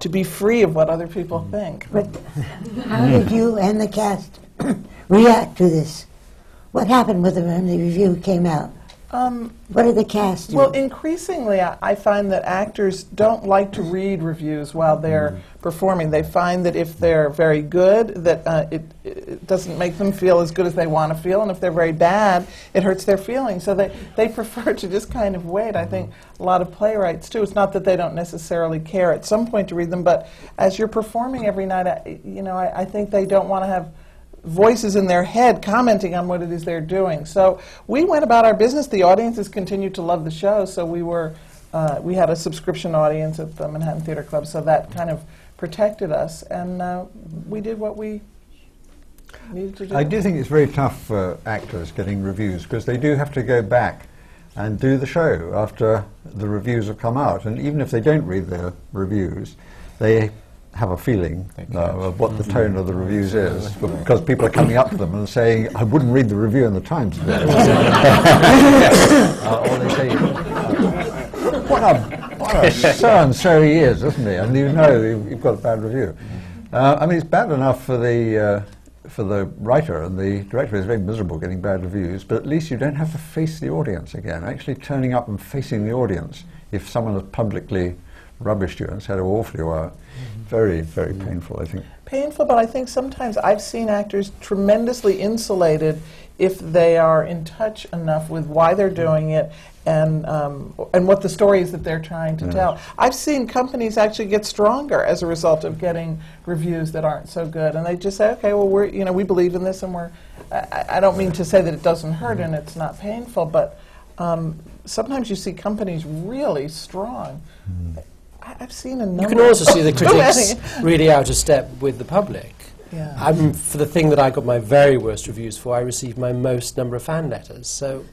to be free of what other people think. But how did you and the cast react to this? What happened with them when the review came out? Um, What are the cast do? well, increasingly, I, I find that actors don't like to read reviews while they're performing. They find that if they're very good, that uh, it, it doesn't make them feel as good as they want to feel, and if they're very bad, it hurts their feelings. So they, they prefer to just kind of wait. I think a lot of playwrights too. It's not that they don't necessarily care at some point to read them, but as you're performing every night, I, you know, I, I think they don't want to have voices in their head commenting on what it is they're doing. So we went about our business. The audiences continued to love the show, so we were uh, we had a subscription audience at the Manhattan Theater Club, so that kind of protected us, and uh, we did what we needed to do. I do think it's very tough for actors getting reviews because they do have to go back and do the show after the reviews have come out. And even if they don't read the reviews, they have a feeling of what the tone of the reviews is because people are coming up to them and saying, I wouldn't read the review in the Times today. Uh, or they say, what a, what a so-and-so he is, isn't he? And you know you've, you've got a bad review. Uh, I mean, it's bad enough for the, uh, for the writer and the director is very miserable getting bad reviews, but at least you don't have to face the audience again. Actually turning up and facing the audience if someone has publicly rubbished you and said how awful you are, very, very mm. painful, I think. painful, but I think sometimes I've seen actors tremendously insulated if they are in touch enough with why they're mm. doing it and um, and what the story is that they're trying to mm. tell. I've seen companies actually get stronger as a result of getting reviews that aren't so good, and they just say, okay, well, we're you know we believe in this, and we're. I, I- don't mean to say that it doesn't hurt and it's not painful, but um, sometimes you see companies really strong. I, I've seen a number. You can also see the critics really out of step with the public. Yeah. I'm, for the thing that I got my very worst reviews for, I received my most number of fan letters. So,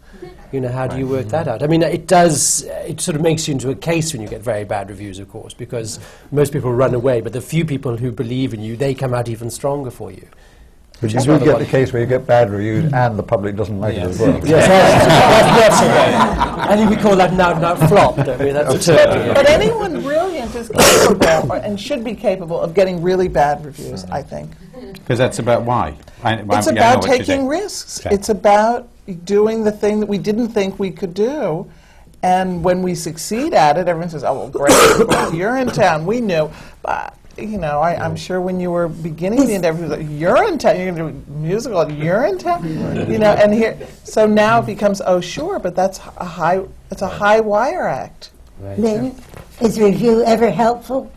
you know, how do you work that out? I mean, it does, it sort of makes you into a case when you get very bad reviews, of course, because most people run away, but the few people who believe in you, they come out even stronger for you. But you is do rather get the case where you get bad reviews mm. and the public doesn't like it as well. Yes, that's, that's, that's right. I think we call that now now flop, don't we? That's a term. But anyone brilliant is capable and should be capable of getting really bad reviews, I think. Because that's about why. I, I- It's yeah, I know about taking risks. Okay. It's about doing the thing that we didn't think we could do. And when we succeed at it, everyone says, oh, well, great, well, Urinetown. We knew. But you know, I, I'm sure when you were beginning the endeavor, it was like, Urinetown, you're going to do a musical, Urinetown, you know, and here, so now it becomes, oh, sure, but that's a high, it's a high wire act. Lynn, is review ever helpful?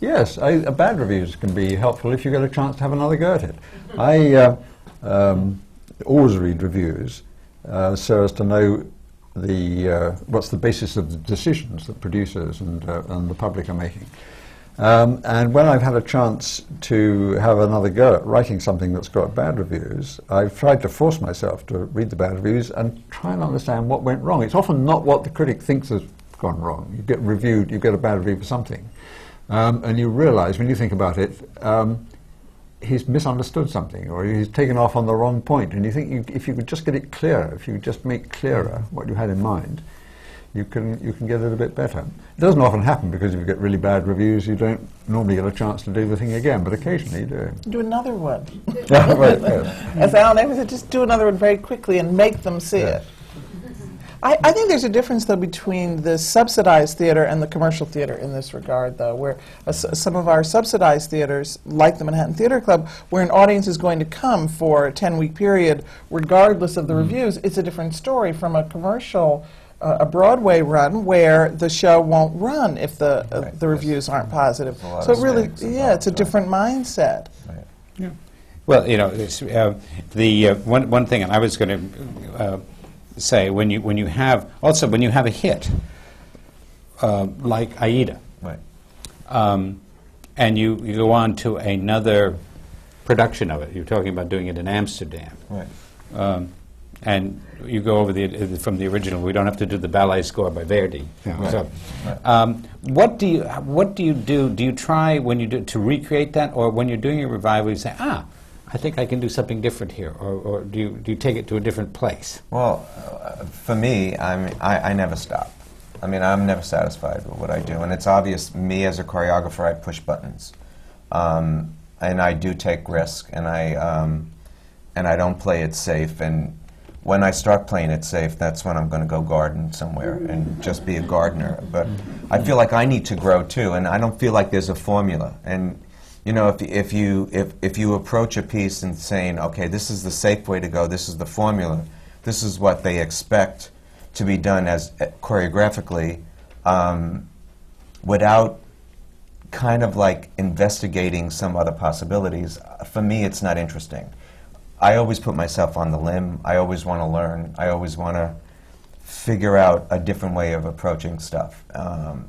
Yes, I, uh, bad reviews can be helpful if you get a chance to have another go at it. I uh, um, always read reviews uh, so as to know the uh, what's the basis of the decisions that producers and, uh, and the public are making. Um, and when I've had a chance to have another go at writing something that's got bad reviews, I've tried to force myself to read the bad reviews and try and understand what went wrong. It's often not what the critic thinks has gone wrong. You get reviewed, you get a bad review for something. Um, and you realize when you think about it, um, he's misunderstood something or he's taken off on the wrong point. And you think you, if you could just get it clearer, if you could just make clearer what you had in mind, you can, you can get it a bit better. It doesn't often happen because if you get really bad reviews, you don't normally get a chance to do the thing again, but occasionally you do. Do another one. Right, yes. As Alan said, just do another one very quickly and make them see Yes. it. I, I think there's a difference, though, between the subsidized theater and the commercial theater in this regard, though, where uh, s- some of our subsidized theaters, like the Manhattan Theater Club, where an audience is going to come for a 10-week period, regardless of the reviews, it's a different story from a commercial, a Broadway run, where the show won't run if the uh, Right, the yes. reviews aren't positive. There's a lot So it really, yeah, it's a involved, right. different mindset. Right. Well, you know, it's, uh, the uh, one one thing, and I was going to uh, say when you when you have also when you have a hit uh, like Aida, Right. um, and you, you go on to another production of it. You're talking about doing it in Amsterdam, Right. um, and you go over the uh, from the original. We don't have to do the ballet score by Verdi. know, Right. So, um, what do you what do you do? Do you try when you do to recreate that, or when you're doing a revival, you say, ah, I think I can do something different here, or, or do you do you take it to a different place? Well, uh, for me, I'm, I, I never stop. I mean, I'm never satisfied with what I do. And it's obvious, me as a choreographer, I push buttons. Um, and I do take risk, and I, um, and I don't play it safe. And when I start playing it safe, that's when I'm going to go garden somewhere and just be a gardener. But I feel like I need to grow too, and I don't feel like there's a formula. And you know, if, if you if, if you approach a piece and saying, okay, this is the safe way to go, this is the formula, this is what they expect to be done as uh, choreographically, um, without kind of like investigating some other possibilities, uh, for me, it's not interesting. I always put myself on the limb. I always want to learn. I always want to figure out a different way of approaching stuff um,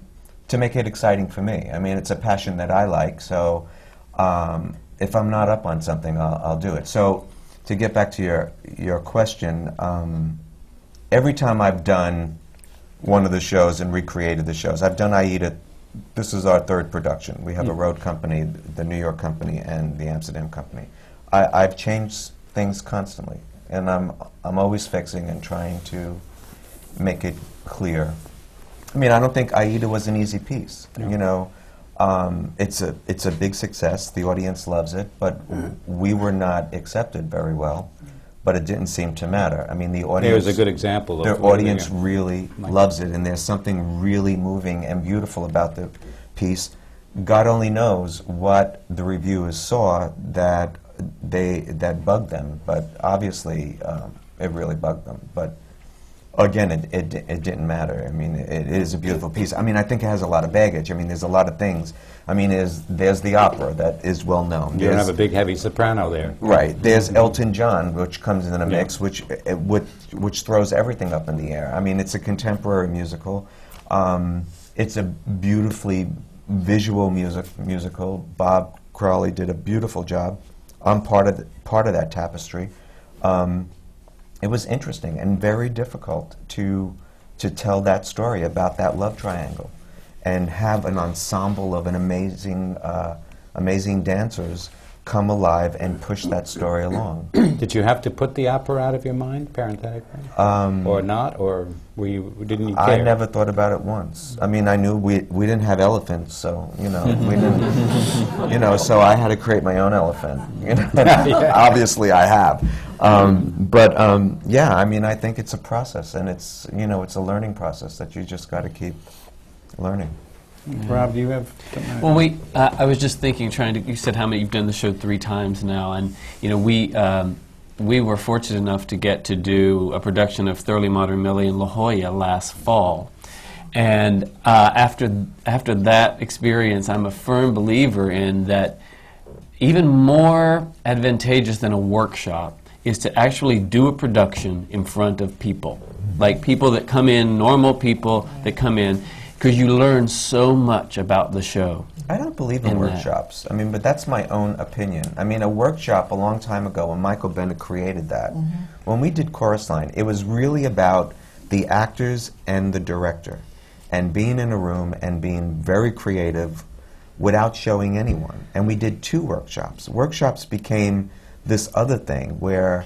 to make it exciting for me. I mean, it's a passion that I like, so um, if I'm not up on something, I'll, I'll do it. So, to get back to your your question, um, every time I've done one of the shows and recreated the shows, I've done Aida. This is our third production. We have a road company, the New York company, and the Amsterdam company. I, I've changed things constantly, and I'm I'm always fixing and trying to make it clear. I mean, I don't think Aida was an easy piece. You know, um, it's a it's a big success. The audience loves it, but w- we were not accepted very well. But it didn't seem to matter. I mean, the audience. Here's a good example of Their audience really loves it, and there's something really moving and beautiful about the piece. God only knows what the reviewers saw that they that bugged them, but obviously um, it really bugged them. But again, it, it, it didn't matter. I mean, it, it is a beautiful piece. I mean, I think it has a lot of baggage. I mean, there's a lot of things. I mean, is there's the opera that is well known. You don't There's- have a big heavy soprano there. Right. There's Elton John, which comes in the Yeah. mix, which uh, which which throws everything up in the air. I mean, it's a contemporary musical. Um, it's a beautifully visual music musical. Bob Crowley did a beautiful job. I'm part of the, part of that tapestry. Um, it was interesting and very difficult to to tell that story about that love triangle and have an ensemble of an amazing uh, amazing dancers come alive and push that story along. Did you have to put the opera out of your mind, parenthetically, Um, or not, or were you, didn't you care? I never thought about it once. I mean, I knew we we didn't have elephants, so you know we didn't. You know, so I had to create my own elephant. You know, obviously I have. Um, but um, yeah, I mean, I think it's a process, and it's you know it's a learning process that you just got to keep learning. Rob, do you have something? Well, we. Uh, I was just thinking, trying to. You said how many you've done the show three times now, and you know we. Um, we were fortunate enough to get to do a production of Thoroughly Modern Millie in La Jolla last fall. And uh, after, after that experience, I'm a firm believer in that even more advantageous than a workshop is to actually do a production in front of people. Like people that come in, normal people that come in, because you learn so much about the show. I don't believe in in that. workshops. I mean, but that's my own opinion. I mean, a workshop a long time ago when Michael Bennett created that, mm-hmm. when we did Chorus Line, it was really about the actors and the director and being in a room and being very creative without showing anyone. And we did two workshops. Workshops became this other thing where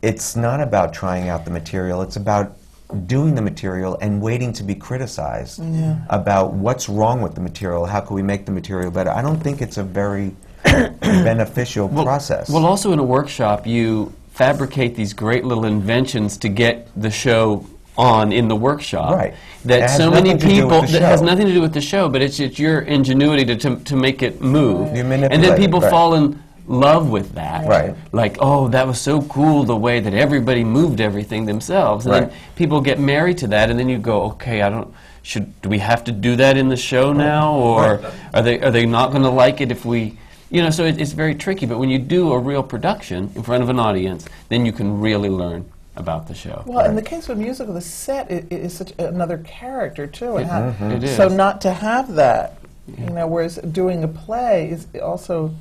it's not about trying out the material, it's about doing the material and waiting to be criticized about what's wrong with the material, how can we make the material better. I don't think it's a very beneficial process. Well, also in a workshop, you fabricate these great little inventions to get the show on in the workshop. Right. That so many nothing to do people that has nothing to do with the show, but it's, it's your ingenuity to, to, to make it move. You and then people right. fall in love with that. Right. Like, oh, that was so cool the way that everybody moved everything themselves. And Right. then people get married to that, and then you go, okay, I don't. Should do we have to do that in the show now, or are they are they not going to like it if we, you know? So it, it's very tricky. But when you do a real production in front of an audience, then you can really learn about the show. Well, in the case of musical, the set is, is such another character too, and how, mm-hmm. It is. so not to have that, you know, whereas doing a play is also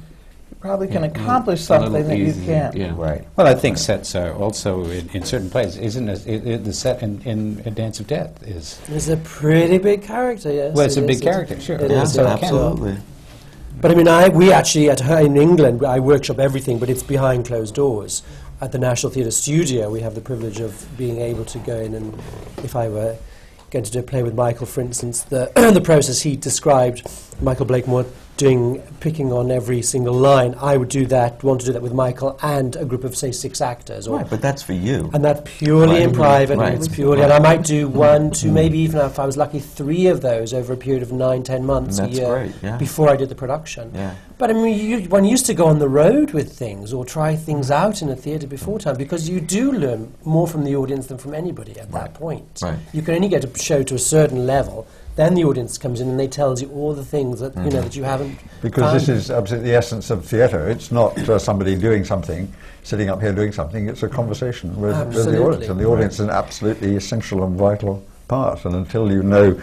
probably can accomplish something that you can't. Yeah. right. Well, I think sets are also in, in certain plays. Isn't it, it, it- the set in, in A Dance of Death is It's a pretty big character, yes. well, it's it a big is, character, sure. It Yeah, is, so yeah. it can- Absolutely. But I mean, I, we actually at her in England, I workshop everything, but it's behind closed doors. At the National Theatre Studio, we have the privilege of being able to go in and, if I were going to do a play with Michael, for instance, the the process he described, Michael Blakemore doing picking on every single line, I would do that, want to do that with Michael and a group of say six actors, or Right, but that's for you. and that's purely in private. Right. And it's purely, and I might do mm-hmm. one, two, mm-hmm. maybe even if I was lucky, three of those over a period of nine, ten months a year great, yeah. before I did the production. Yeah. But I mean, you, one used to go on the road with things or try things out in a theatre before time because you do learn more from the audience than from anybody at that point. Right. You can only get a show to a certain level. Then the audience comes in and they tells you all the things that you know that you haven't. Because found. this is absolutely the essence of theatre. It's not uh, somebody doing something, sitting up here doing something. It's a conversation with, with the audience, and the audience is an absolutely essential and vital part. And until you know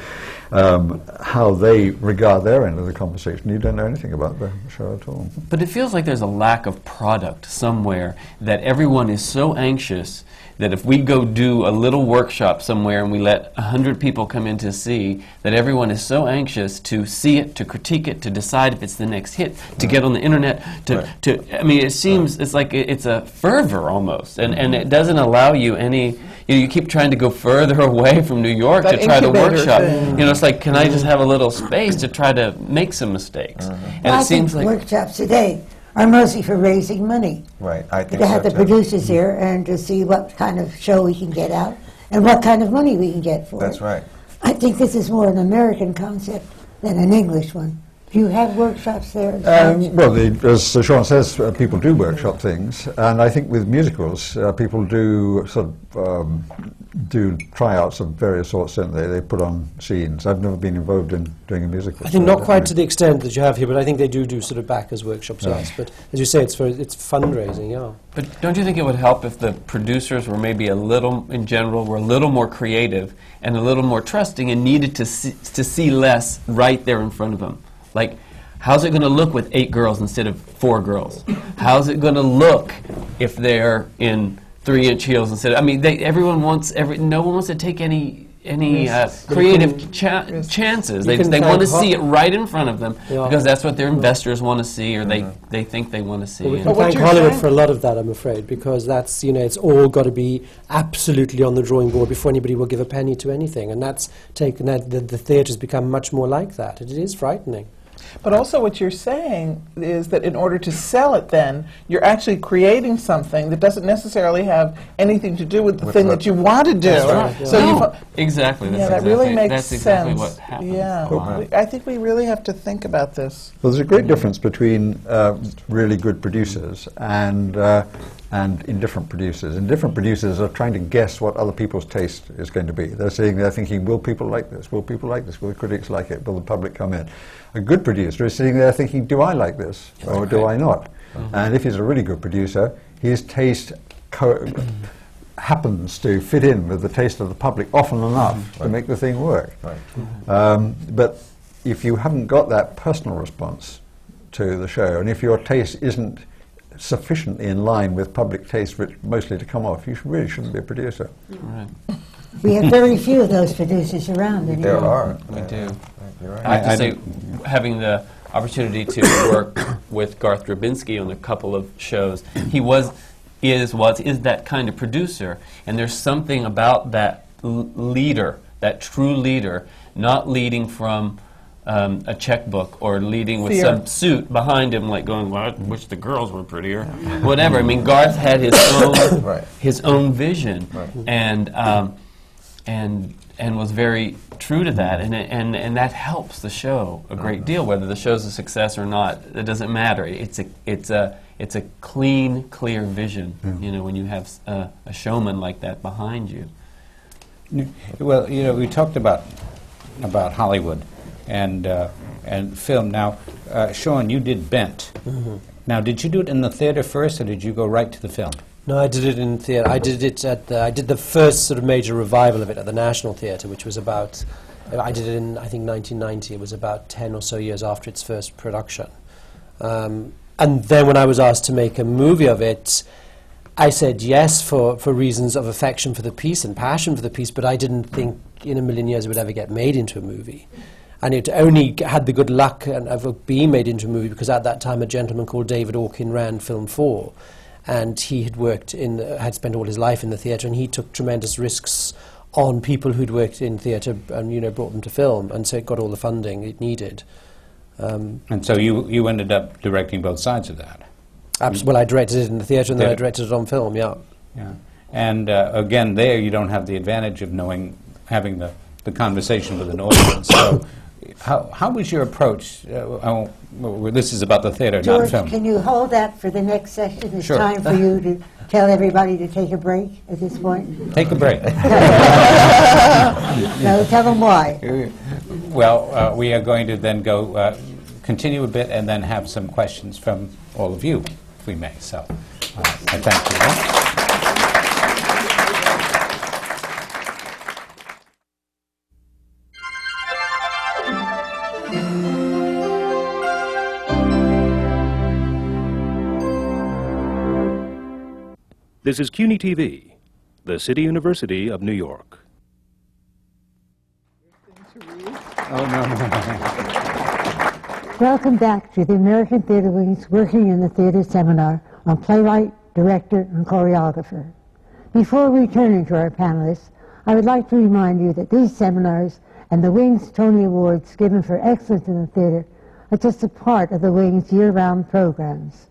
um, how they regard their end of the conversation, you don't know anything about the show at all. But it feels like there's a lack of product somewhere that everyone is so anxious that if we go do a little workshop somewhere and we let 100 people come in to see, that everyone is so anxious to see it, to critique it, to decide if it's the next hit, to get on the internet, to, Right. to I mean, it seems it's like it- it's a fervor almost, and, and it doesn't allow you any. You, know, you keep trying to go further away from New York That to try the workshop. thing. You know, it's like, can I just have a little space to try to make some mistakes? Uh-huh. And Well, I it seems think like workshops today are mostly for raising money. Right, I think To have so the too. producers mm-hmm. here and to see what kind of show we can get out and what kind of money we can get for That's it. That's right. I think this is more an American concept than an English one. Do you have workshops there? well? Um, well, the, as Sean says, uh, people do workshop things, and I think with musicals, uh, people do sort of um, do tryouts of various sorts, don't they? They put on scenes. I've never been involved in doing a musical. I think so not quite to the extent that you have here, but I think they do do sort of backers workshops. Yeah. Yes, but as you say, it's for it's fundraising. Yeah. But don't you think it would help if the producers were maybe a little, in general, were a little more creative and a little more trusting and needed to see, to see less right there in front of them? Like, how's it going to look with eight girls instead of four girls? How's it going to look if they're in three-inch heels instead? Of, I mean, they, everyone wants every. No one wants to take any any uh, Risks. But you creative can- cha- chances. You They, they want to see it right in front of them Yeah. because that's what their investors want to see, or they, they think they want to see. Well, we can thank Hollywood saying- for a lot of that, I'm afraid, because that's you know it's all got to be absolutely on the drawing board before anybody will give a penny to anything, and that's taken that the, the theatre's become much more like that. It is frightening. But also, what you're saying is that in order to sell it, then you're actually creating something that doesn't necessarily have anything to do with the With thing that you want to do. right, So No, you, exactly. That's yeah, that exactly, really makes that's sense. what happens. Yeah, a I think we really have to think about this. Well, there's a great difference between uh, really good producers and uh, and indifferent producers. Indifferent producers are trying to guess what other people's taste is going to be. They're saying they're thinking, will people like this? Will people like this? Will the critics like it? Will the public come in? A good producer is sitting there thinking, do I like this or do I not? Uh-huh. And if he's a really good producer, his taste. Co- happens to fit in with the taste of the public often enough mm-hmm. to make the thing work. Right. Mm-hmm. Um, but if you haven't got that personal response to the show, and if your taste isn't sufficiently in line with public taste, which mostly to come off, you should, really shouldn't be a producer. Right. We have very few of those producers around anymore. There are. We Yeah, do. right, You're. I have to I- I say, having the opportunity to work with Garth Drabinsky on a couple of shows, he was, is, was, is that kind of producer. And there's something about that l- leader, that true leader, not leading from um, a checkbook or leading with Fear. some suit behind him, like going, well, I wish the girls were prettier. Whatever. I mean, Garth had his own, Right. his own vision. Right. And, um, and, and was very true to that, and, and, and that helps the show a great deal. Whether the show's a success or not, it doesn't matter. It's a, it's a, it's a clean, clear vision. You know, when you have a showman like that behind you. Well, you know, we talked about about Hollywood and uh, and film. Now, uh, Sean, you did Bent. Now, did you do it in the theater first, or did you go right to the film? No, I did it in theatre. I did it at the, I did the first sort of major revival of it at the National Theatre, which was about. I did it in I think 1990. It was about 10 or so years after its first production. Um, and then when I was asked to make a movie of it, I said yes for, for reasons of affection for the piece and passion for the piece, but I didn't think in a million years it would ever get made into a movie. And it only had the good luck of being made into a movie because at that time a gentleman called David Aukin ran Film 4. And he had worked in, the, had spent all his life in the theatre, and he took tremendous risks on people who'd worked in theatre and you know brought them to film, and so it got all the funding it needed. Um, And so you you ended up directing both sides of that. abs- well, I directed it in the theatre, and then I directed it on film. Yeah. Yeah. And uh, again, there you don't have the advantage of knowing, having the, the conversation with an audience. So, how, how was your approach? Uh, I won't- well, this is about the theater, not George, film. can you hold that for the next session? It's Sure. time for you to tell everybody to take a break at this point. Take a break. No, tell them why. well, uh, we are going to then go uh, continue a bit and then have some questions from all of you, if we may. So, uh, I thank you. This is CUNY TV, the City University of New York. Oh, Welcome back to the American Theatre Wing's Working in the Theatre seminar on playwright, director, and choreographer. Before returning to our panelists, I would like to remind you that these seminars and the Wing's Tony Awards given for excellence in the theatre are just a part of the Wing's year-round programs.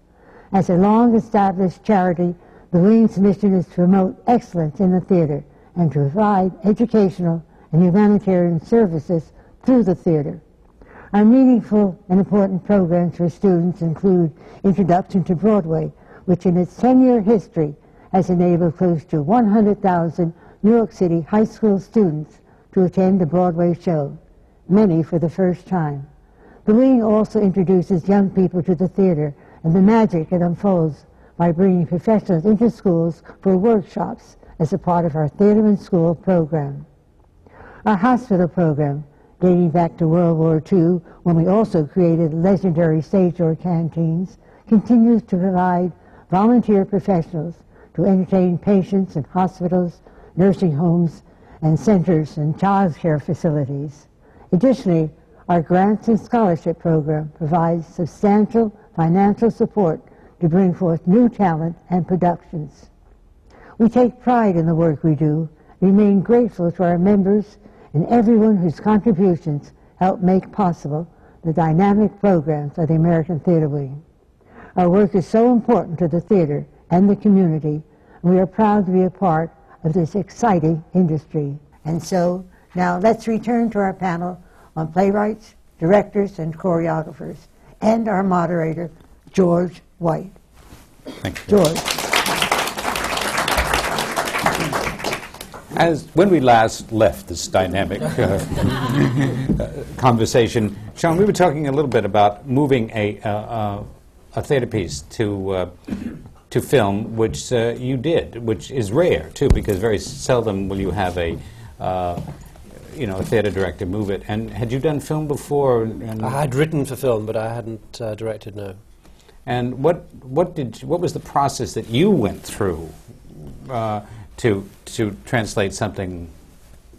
As a long-established charity, the Wing's mission is to promote excellence in the theatre and to provide educational and humanitarian services through the theatre. Our meaningful and important programs for students include Introduction to Broadway, which in its 10-year history has enabled close to 100,000 New York City high school students to attend a Broadway show, many for the first time. The Wing also introduces young people to the theater and the magic it unfolds by bringing professionals into schools for workshops as a part of our Theater in School program. Our hospital program, dating back to World War II, when we also created legendary stage door canteens, continues to provide volunteer professionals to entertain patients in hospitals, nursing homes, and centers and child care facilities. Additionally, our grants and scholarship program provides substantial financial support to bring forth new talent and productions. We take pride in the work we do, remain grateful to our members and everyone whose contributions help make possible the dynamic programs of the American Theater Wing. Our work is so important to the theater and the community, and we are proud to be a part of this exciting industry. And so, now let's return to our panel on playwrights, directors, and choreographers, and our moderator, George White. Thank you. George. As when we last left this dynamic uh, uh, conversation, Sean, we were talking a little bit about moving a, uh, uh, a theater piece to uh, to film, which uh, you did, which is rare too, because very seldom will you have a uh, you know a theater director move it. And had you done film before? And, I had written for film, but I hadn't uh, directed. No. And what what did what was the process that you went through uh, to to translate something?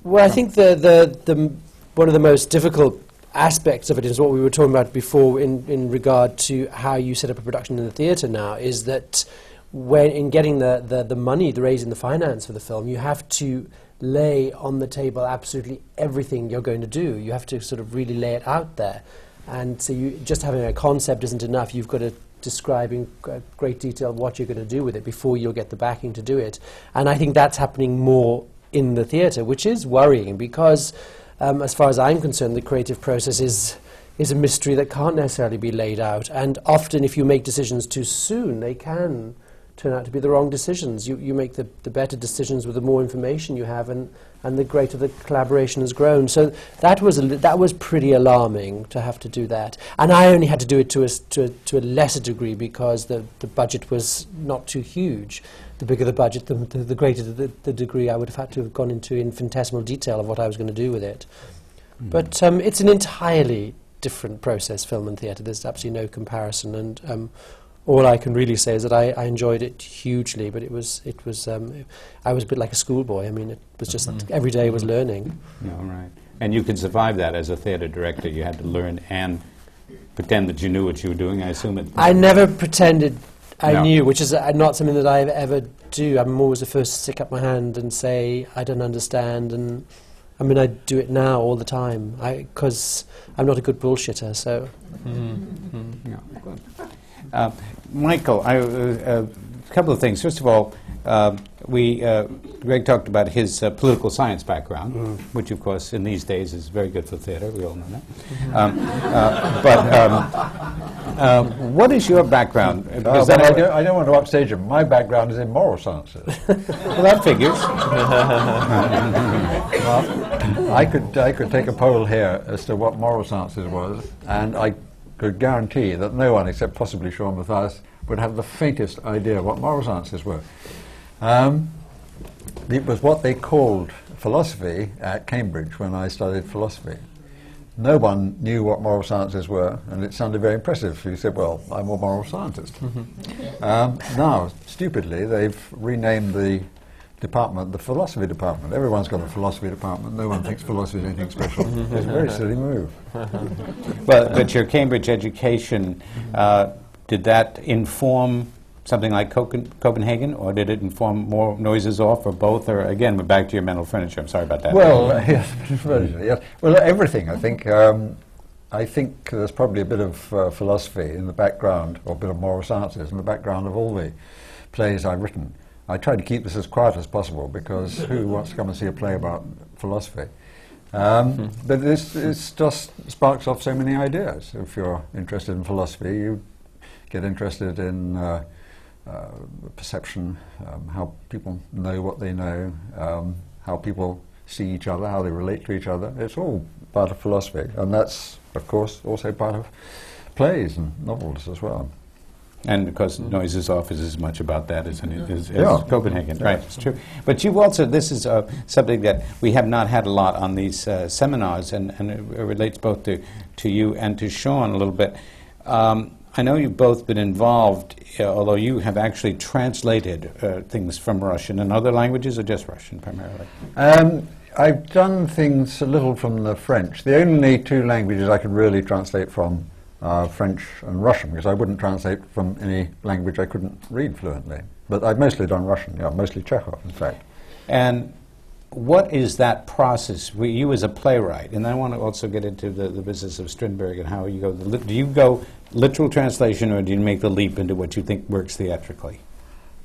Well, I think the, the, the, one of the most difficult aspects of it is what we were talking about before in, in regard to how you set up a production in the theatre now, is that when in getting the, the, the money, the raising the finance for the film, you have to lay on the table absolutely everything you're going to do. You have to sort of really lay it out there. And so you, just having a concept isn't enough. You've got to describe in great detail what you're going to do with it before you'll get the backing to do it. And I think that's happening more in the theatre, which is worrying because, um, as far as I'm concerned, the creative process is is a mystery that can't necessarily be laid out. And often, if you make decisions too soon, they can turn out to be the wrong decisions. You, you make the, the better decisions with the more information you have, and, and the greater the collaboration has grown. So that was, a, that was pretty alarming to have to do that. And I only had to do it to a, to a, to a lesser degree because the, the budget was not too huge. The bigger the budget, the, the, the greater the, the degree I would have had to have gone into infinitesimal detail of what I was going to do with it. But um, it's an entirely different process, film and theatre. There's absolutely no comparison, and um, all I can really say is that I, I enjoyed it hugely. But it was, it was, um, I was a bit like a schoolboy. I mean, it was just every day was learning. Yeah, right. And you could survive that as a theater director. You had to learn and pretend that you knew what you were doing. I assume it. I never pretended I No. knew, which is uh, not something that I ever do. I'm always the first to stick up my hand and say I don't understand, and I mean I do it now all the time because I'm not a good bullshitter. So. Yeah, good. Uh, Michael, I, uh, uh, a couple of things. First of all, uh, we uh, Greg talked about his uh, political science background, which, of course, in these days is very good for theater. We all know that. Um, uh, but um, uh, what is your background? That- I, don't, I don't want to upstage him. My background is in moral sciences. well, that figures. well, I could, I could take a poll here as to what moral sciences was, and I could guarantee that no one, except possibly Sean Mathias, would have the faintest idea what moral sciences were. Um, it was what they called philosophy at Cambridge when I studied philosophy. No one knew what moral sciences were, and it sounded very impressive. You said, "Well, I'm a moral scientist." um, now, stupidly, they've renamed the department the philosophy department. Everyone's got a philosophy department. No one thinks philosophy is anything special. it's a very silly move. But, but your Cambridge education, uh, did that inform something like Copen- Copenhagen, or did it inform more noises off, or both? Or again, we're back to your mental furniture. I'm sorry about that. Well, yes, yes. Well, everything. I think. Um, I think there's probably a bit of uh, philosophy in the background, or a bit of moral sciences in the background of all the plays I've written. I tried to keep this as quiet as possible because who wants to come and see a play about philosophy? Um, but this, this just sparks off so many ideas. If you're interested in philosophy, you get interested in uh, uh, perception, um, how people know what they know, um, how people see each other, how they relate to each other. It's all part of philosophy, and that's, of course, also part of plays and novels as well. And of course, Noises Off is as much about that as, as, as Yeah. Copenhagen. Right, it's true. But you've also, this is uh, something that we have not had a lot on these uh, seminars, and, and it relates both to, to you and to Sean a little bit. Um, I know you've both been involved, uh, although you have actually translated uh, things from Russian and other languages, or just Russian primarily? Um, I've done things a little from the French. The only two languages I can really translate from are French and Russian, because I wouldn't translate from any language I couldn't read fluently. But I've mostly done Russian, yeah, mostly Chekhov, in fact. And what is that process? We, you as a playwright, and I want to also get into the, the business of Strindberg and how you go. Do you go literal translation, or do you make the leap into what you think works theatrically?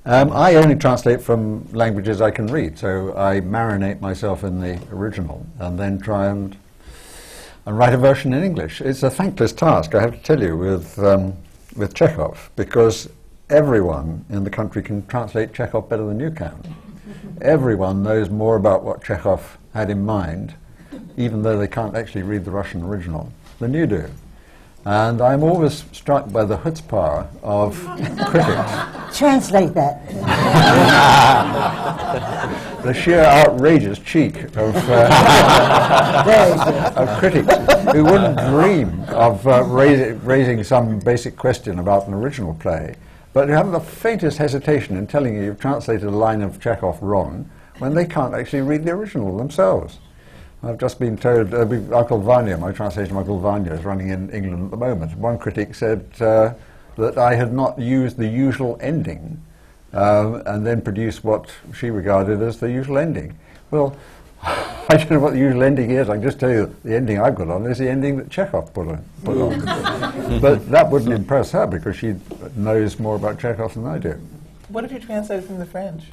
Um, I only translate from languages I can read, so I marinate myself in the original and then try and, and write a version in English. It's a thankless task, I have to tell you, with, um, with Chekhov, because everyone in the country can translate Chekhov better than you can. Everyone knows more about what Chekhov had in mind, even though they can't actually read the Russian original, than you do. And I'm always struck by the chutzpah of critics. Translate that. the sheer outrageous cheek of, uh, of critics who wouldn't dream of uh, raisi- raising some basic question about an original play, but who haven't the faintest hesitation in telling you you've translated a line of Chekhov wrong when they can't actually read the original themselves. I've just been told, uh, Uncle Vanya, my translation of Uncle Vanya is running in England at the moment. One critic said uh, that I had not used the usual ending um, and then produce what she regarded as the usual ending. Well, I don't know what the usual ending is. I can just tell you the ending I've got on is the ending that Chekhov put on. Put on. but that wouldn't impress her because she knows more about Chekhov than I do. What have you translated from the French?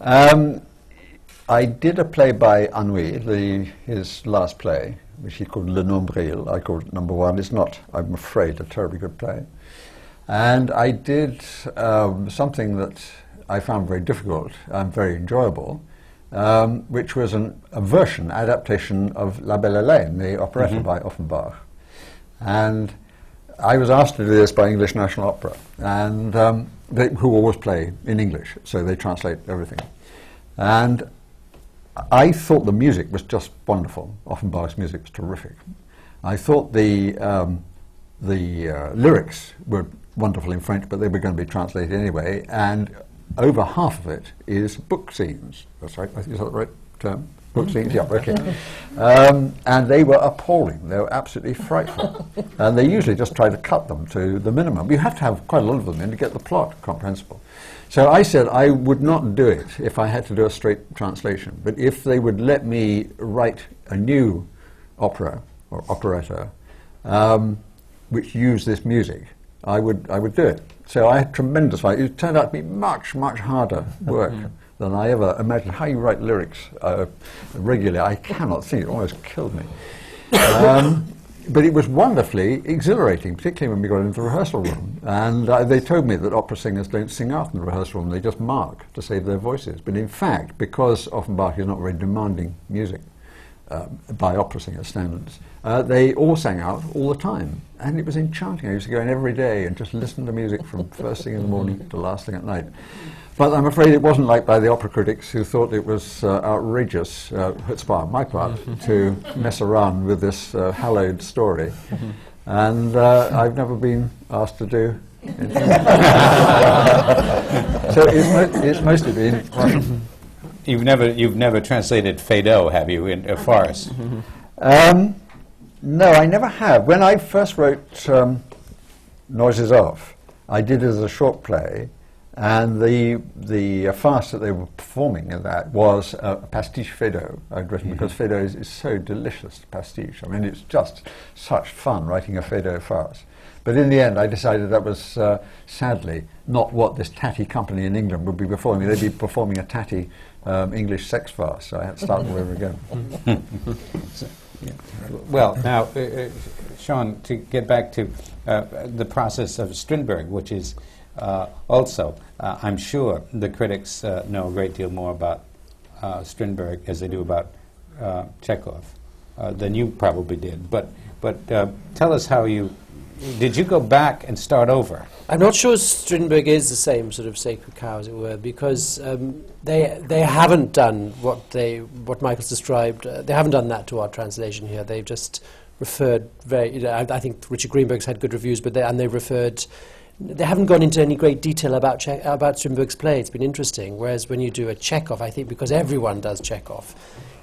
Um, I did a play by Anouilh, the, his last play, which he called Le Nombril. I called it Number One. It's not, I'm afraid, a terribly good play. And I did um, something that I found very difficult and very enjoyable, um, which was an, a version, adaptation of La Belle Hélène, the operetta by Offenbach. And I was asked to do this by English National Opera, and um, they, who always play in English, so they translate everything. And I thought the music was just wonderful. Offenbach's music was terrific. I thought the um, the uh, lyrics were wonderful in French, but they were going to be translated anyway. And over half of it is book scenes. That's right. Is that the right term? Book scenes. Yeah. Okay. Um, and they were appalling. They were absolutely frightful. and they usually just try to cut them to the minimum. You have to have quite a lot of them in to get the plot comprehensible. So I said I would not do it if I had to do a straight translation. But if they would let me write a new opera or operetta um, which used this music, I would, I would do it. So I had tremendous fun. It turned out to be much, much harder work than I ever imagined. How you write lyrics uh, regularly, I cannot think. It almost killed me. Um, but it was wonderfully exhilarating, particularly when we got into the rehearsal room. And uh, they told me that opera singers don't sing out in the rehearsal room, they just mark to save their voices. But in fact, because Offenbach is not very demanding music um, by opera singer standards, uh, they all sang out all the time. And it was enchanting. I used to go in every day and just listen to music from first thing in the morning to last thing at night. But I'm afraid it wasn't liked by the opera critics who thought it was uh, outrageous, uh, chutzpah on my part, to mess around with this uh, hallowed story. And uh, I've never been asked to do anything. so it's, mo- it's mostly been You've never, you've never translated Feydeau, have you, in a farce? Um, no, I never have. When I first wrote um, Noises Off, I did it as a short play, and the the uh, farce that they were performing in that was uh, a pastiche Feydeau I'd written because Feydeau is, is so delicious pastiche. I mean, it's just such fun writing a Feydeau farce. But in the end, I decided that was uh, sadly not what this tatty company in England would be performing. They'd be performing a tatty um, English sex farce, so I had to start all over again. Well, now, uh, uh, Sean, to get back to uh, the process of Strindberg, which is uh, also, uh, I'm sure the critics uh, know a great deal more about Strindberg as they do about Chekhov than you probably did. But, but tell us how you did. You go back and start over? I'm not sure Strindberg is the same sort of sacred cow, as it were, because um, they they haven't done what they what Michael's described. Uh, they haven't done that to our translation here. They've just referred very. You know, I, I think Richard Greenberg's had good reviews, but they, and they referred. They haven't gone into any great detail about che- about Strindberg's play. It's been interesting. Whereas when you do a Chekhov, I think because everyone does Chekhov,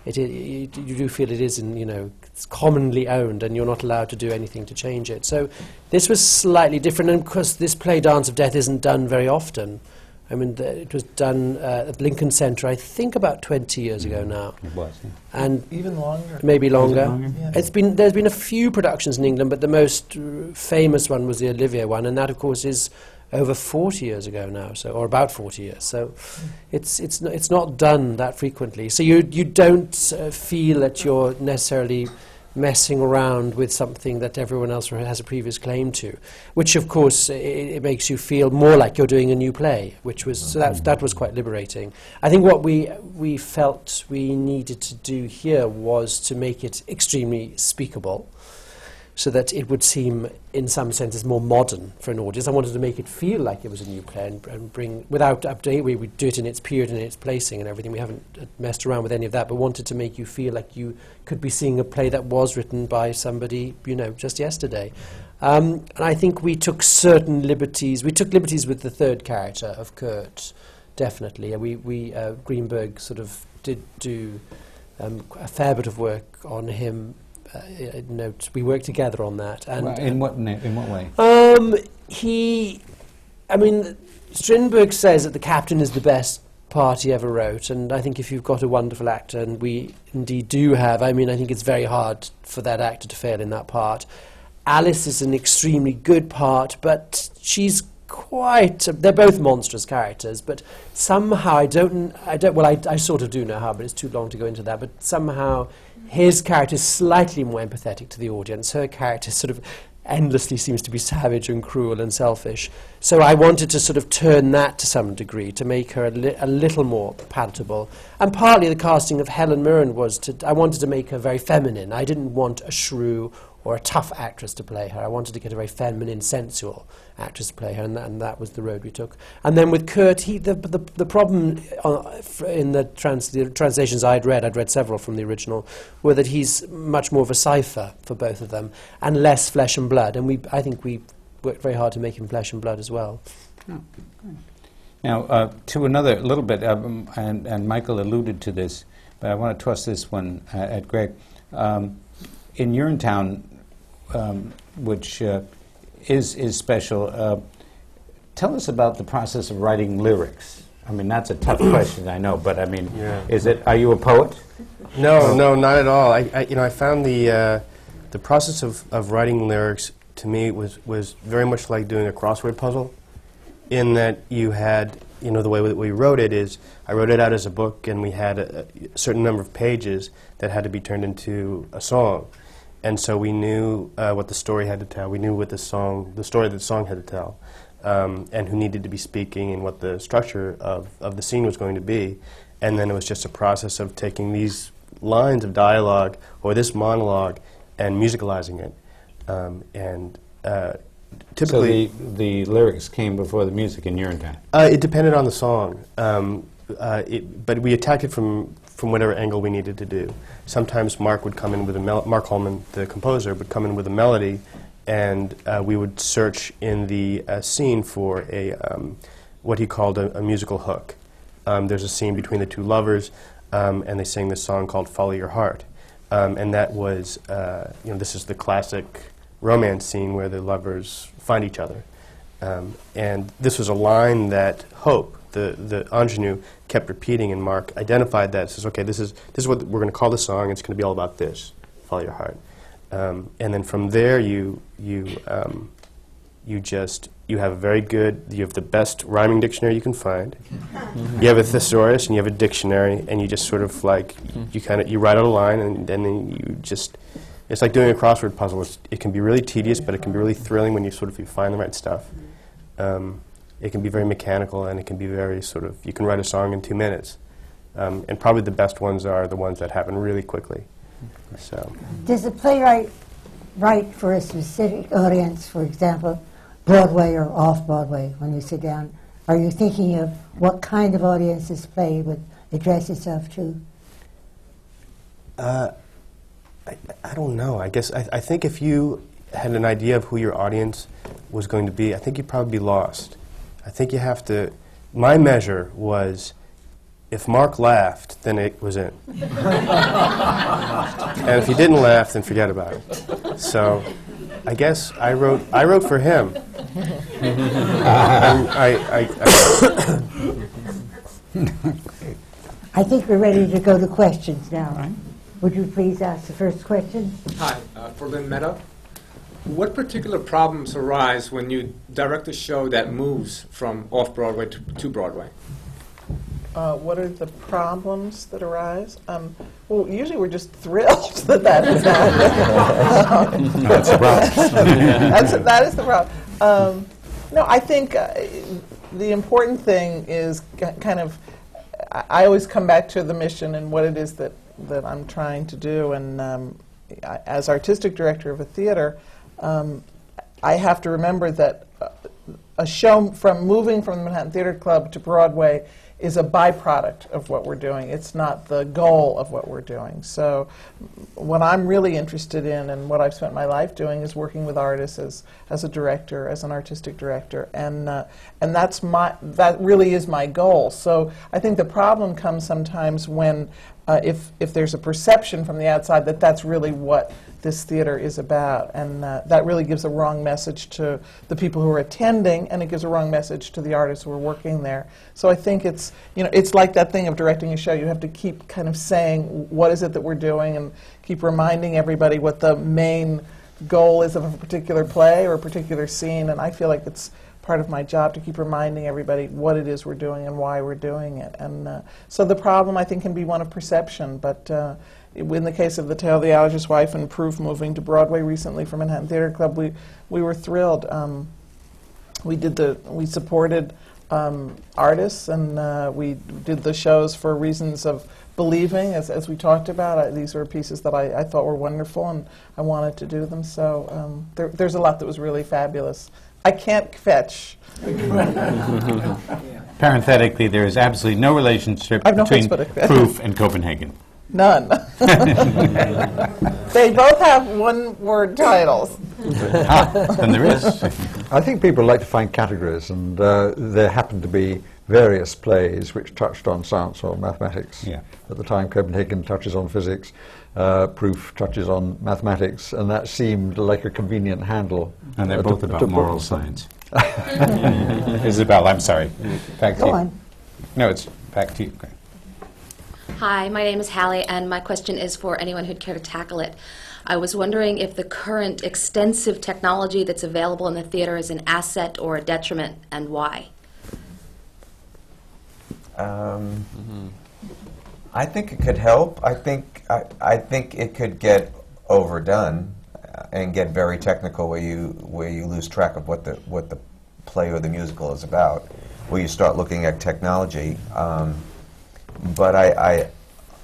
it, i you, you do feel it is, in, you know, it's commonly owned, and you're not allowed to do anything to change it. So this was slightly different, and because this play, Dance of Death, isn't done very often. I mean, the, it was done uh, at Lincoln Center, I think about 20 years ago now. It was. yeah. And Even longer. maybe longer. longer? Yeah. It's been there's been a few productions in England, but the most uh, famous one was the Olivier one, and that, of course, is over 40 years ago now, so or about 40 years. So it's it's it's not done that frequently. So you you don't uh, feel that you're necessarily messing around with something that everyone else has a previous claim to, which of course it makes you feel more like you're doing a new play, which was so that that was quite liberating. I think what we we felt we needed to do here was to make it extremely speakable so that it would seem, in some senses, more modern for an audience. I wanted to make it feel like it was a new play and, and bring, without update, we would do it in its period and its placing and everything. We haven't uh, messed around with any of that, but wanted to make you feel like you could be seeing a play that was written by somebody, you know, just yesterday. Um, and I think we took certain liberties. We took liberties with the third character of Kurt, definitely. And we, we uh, Greenberg sort of did do um, a fair bit of work on him uh, uh, notes. We worked together on that. And Well, in what in what way? um, he, I mean, Strindberg says that the captain is the best part he ever wrote, and I think if you've got a wonderful actor, and we indeed do have, I mean, I think it's very hard for that actor to fail in that part. Alice is an extremely good part, but she's quite. they're both monstrous characters, but somehow I don't. I don't. Well, I, I sort of do know how, but it's too long to go into that. But somehow his character is slightly more empathetic to the audience. Her character sort of endlessly seems to be savage and cruel and selfish. So I wanted to sort of turn that to some degree to make her a, li- a little more palatable. And partly the casting of Helen Mirren was to. I wanted to make her very feminine. I didn't want a shrew or a tough actress to play her. I wanted to get a very feminine, sensual actress to play her, and, that- and that was the road we took. And then with Kurt, he, the, the, the problem uh, in the, trans, the translations I'd read, I'd read several from the original, were that he's much more of a cipher for both of them, and less flesh and blood. And we, I think we worked very hard to make him flesh and blood as well. Now, uh, to another little bit, um, and, and Michael alluded to this, but I want to toss this one uh, at Greg. Um, in Urinetown, um, which uh, is, is special, uh, tell us about the process of writing lyrics. I mean, that's a tough question, I know, but I mean, Yeah. is it, are you a poet? No, no, not at all. I, I you know, I found the uh, the process of, of writing lyrics to me was was very much like doing a crossword puzzle, in that you had, you know, the way that we wrote it is I wrote it out as a book, and we had a, a certain number of pages that had to be turned into a song, and so we knew uh, what the story had to tell. We knew what the song, the story that the song had to tell, um, and who needed to be speaking, and what the structure of, of the scene was going to be. And then it was just a process of taking these lines of dialogue or this monologue and musicalizing it. Um, and uh, So typically, the, the lyrics came before the music in Urinetown. uh, it depended on the song, um, uh, it, but we attacked it from, from whatever angle we needed to do. Sometimes Mark would come in with a mel- Mark Hollmann, the composer, would come in with a melody, and uh, we would search in the uh, scene for a um, what he called a, a musical hook. Um, there's a scene between the two lovers, um, and they sing this song called "Follow Your Heart," um, and that was uh, you know this is the classic romance scene where the lovers find each other. Um, and this was a line that Hope, the, the ingenue, kept repeating, and Mark identified that. Says, okay, this is, this is what we're going to call the song. It's going to be all about this. Follow your heart. Um, and then from there, you, you, um, you just, you have a very good, you have the best rhyming dictionary you can find. You have a thesaurus and you have a dictionary, and you just sort of like, you kind of, you write out a line, and, and then you just, it's like doing a crossword puzzle. It's, it can be really tedious, but it can be really thrilling when you sort of you find the right stuff. Um, it can be very mechanical, and it can be very sort of. You can write a song in two minutes, um, and probably the best ones are the ones that happen really quickly. So Does a playwright write for a specific audience, for example, Broadway or off Broadway, when you sit down? Are you thinking of what kind of audience this play would address itself to? uh, I, I don't know. I guess I, I think if you had an idea of who your audience was going to be, I think you'd probably be lost. I think you have to. My measure was if Mark laughed, then it was in. and if he didn't laugh, then forget about it. So I guess I wrote I wrote for him. Um, I, I, I, I think we're ready to go to questions now. Would you please ask the first question? Hi, uh, for Lynne Meadow. What particular problems arise when you direct a show that moves from off Broadway to, to Broadway? Uh, what are the problems that arise? Um, well, usually we're just thrilled that that is happening. That's the problem. That's, that is the problem. Um, no, I think uh, the important thing is ki- kind of, I I always come back to the mission and what it is that, that I'm trying to do. And um, I, as artistic director of a theater, um, I have to remember that uh, a show from moving from the Manhattan Theater Club to Broadway is a byproduct of what we're doing. It's not the goal of what we're doing. So, what I'm really interested in and what I've spent my life doing is working with artists as, as a director, as an artistic director, and uh, and that's my that really is my goal. So, I think the problem comes sometimes when uh, if if there's a perception from the outside that that's really what this theater is about, and uh, that really gives a wrong message to the people who are attending, and it gives a wrong message to the artists who are working there. So I think it's you know it's like that thing of directing a show. You have to keep kind of saying what is it that we're doing, and keep reminding everybody what the main goal is of a particular play or a particular scene. And I feel like it's part of my job to keep reminding everybody what it is we're doing and why we're doing it. And uh, so the problem, I think, can be one of perception. But uh, in the case of The Tale of the Allergist's Wife and Proof moving to Broadway recently from Manhattan Theater Club, we, we were thrilled. Um, we did the we supported um, artists and uh, we did the shows for reasons of believing as, as we talked about I, these were pieces that I, I thought were wonderful and I wanted to do them so um, there, there's a lot that was really fabulous I can't fetch Parenthetically, there is absolutely no relationship I've no between chutzpah. proof and Copenhagen. none they both have one word titles ah, then there is. I think people like to find categories, and uh, there happened to be various plays which touched on science or mathematics. Yeah. At the time, Copenhagen touches on physics, uh, Proof touches on mathematics, and that seemed like a convenient handle. And they're uh, both to- about to moral science. Isabel, I'm sorry. Back to Go you. on. No, it's back to you. Okay. Hi, my name is Hallie, and my question is for anyone who'd care to tackle it. I was wondering if the current extensive technology that's available in the theater is an asset or a detriment, and why. Um, I think it could help. I think I, I think it could get overdone and get very technical, where you where you lose track of what the what the play or the musical is about, where you start looking at technology. Um, but I, I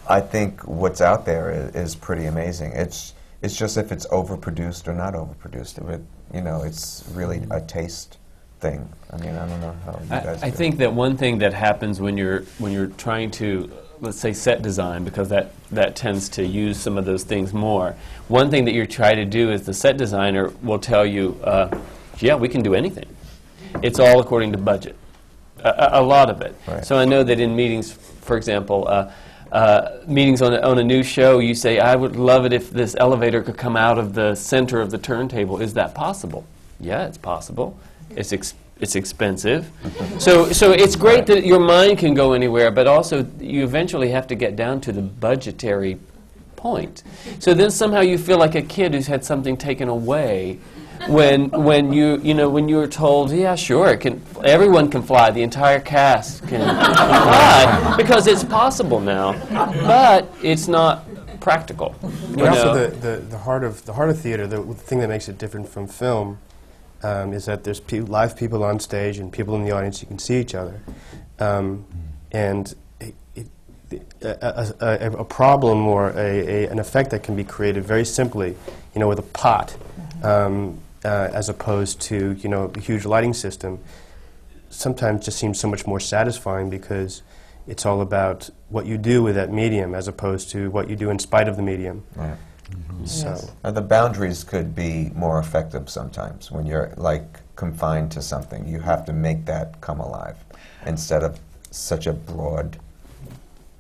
I think what's out there is, is pretty amazing. It's it's just if it's overproduced or not overproduced. It, you know, it's really a taste thing. I mean, I don't know how you guys. I, I think that one thing that happens when you're when you're trying to let's say set design because that that tends to use some of those things more. One thing that you try to do is the set designer will tell you, uh, yeah, we can do anything. It's all according to budget. A, a, lot of it. Right. So I know that in meetings, for example. Uh, uh, meetings on a, on a new show, you say, I would love it if this elevator could come out of the center of the turntable. Is that possible? Yeah, it's possible. It's, it's expensive. so, so it's great that your mind can go anywhere, but also you eventually have to get down to the budgetary point. So then somehow you feel like a kid who's had something taken away when, when you, you know, when you were told, yeah, sure, it can, everyone can fly, the entire cast can fly, because it's possible now, but it's not practical. You But also the, the, the heart of the heart of theater, the, the thing that makes it different from film, um, is that there's pe- live people on stage and people in the audience. You can see each other, um, and it, it, a, a, a, a problem or a, a, an effect that can be created very simply, you know, with a pot, um, uh, as opposed to you know a huge lighting system. Sometimes just seems so much more satisfying because it's all about what you do with that medium as opposed to what you do in spite of the medium. Right. So. Yes. The boundaries could be more effective sometimes when you're like confined to something. You have to make that come alive instead of such a broad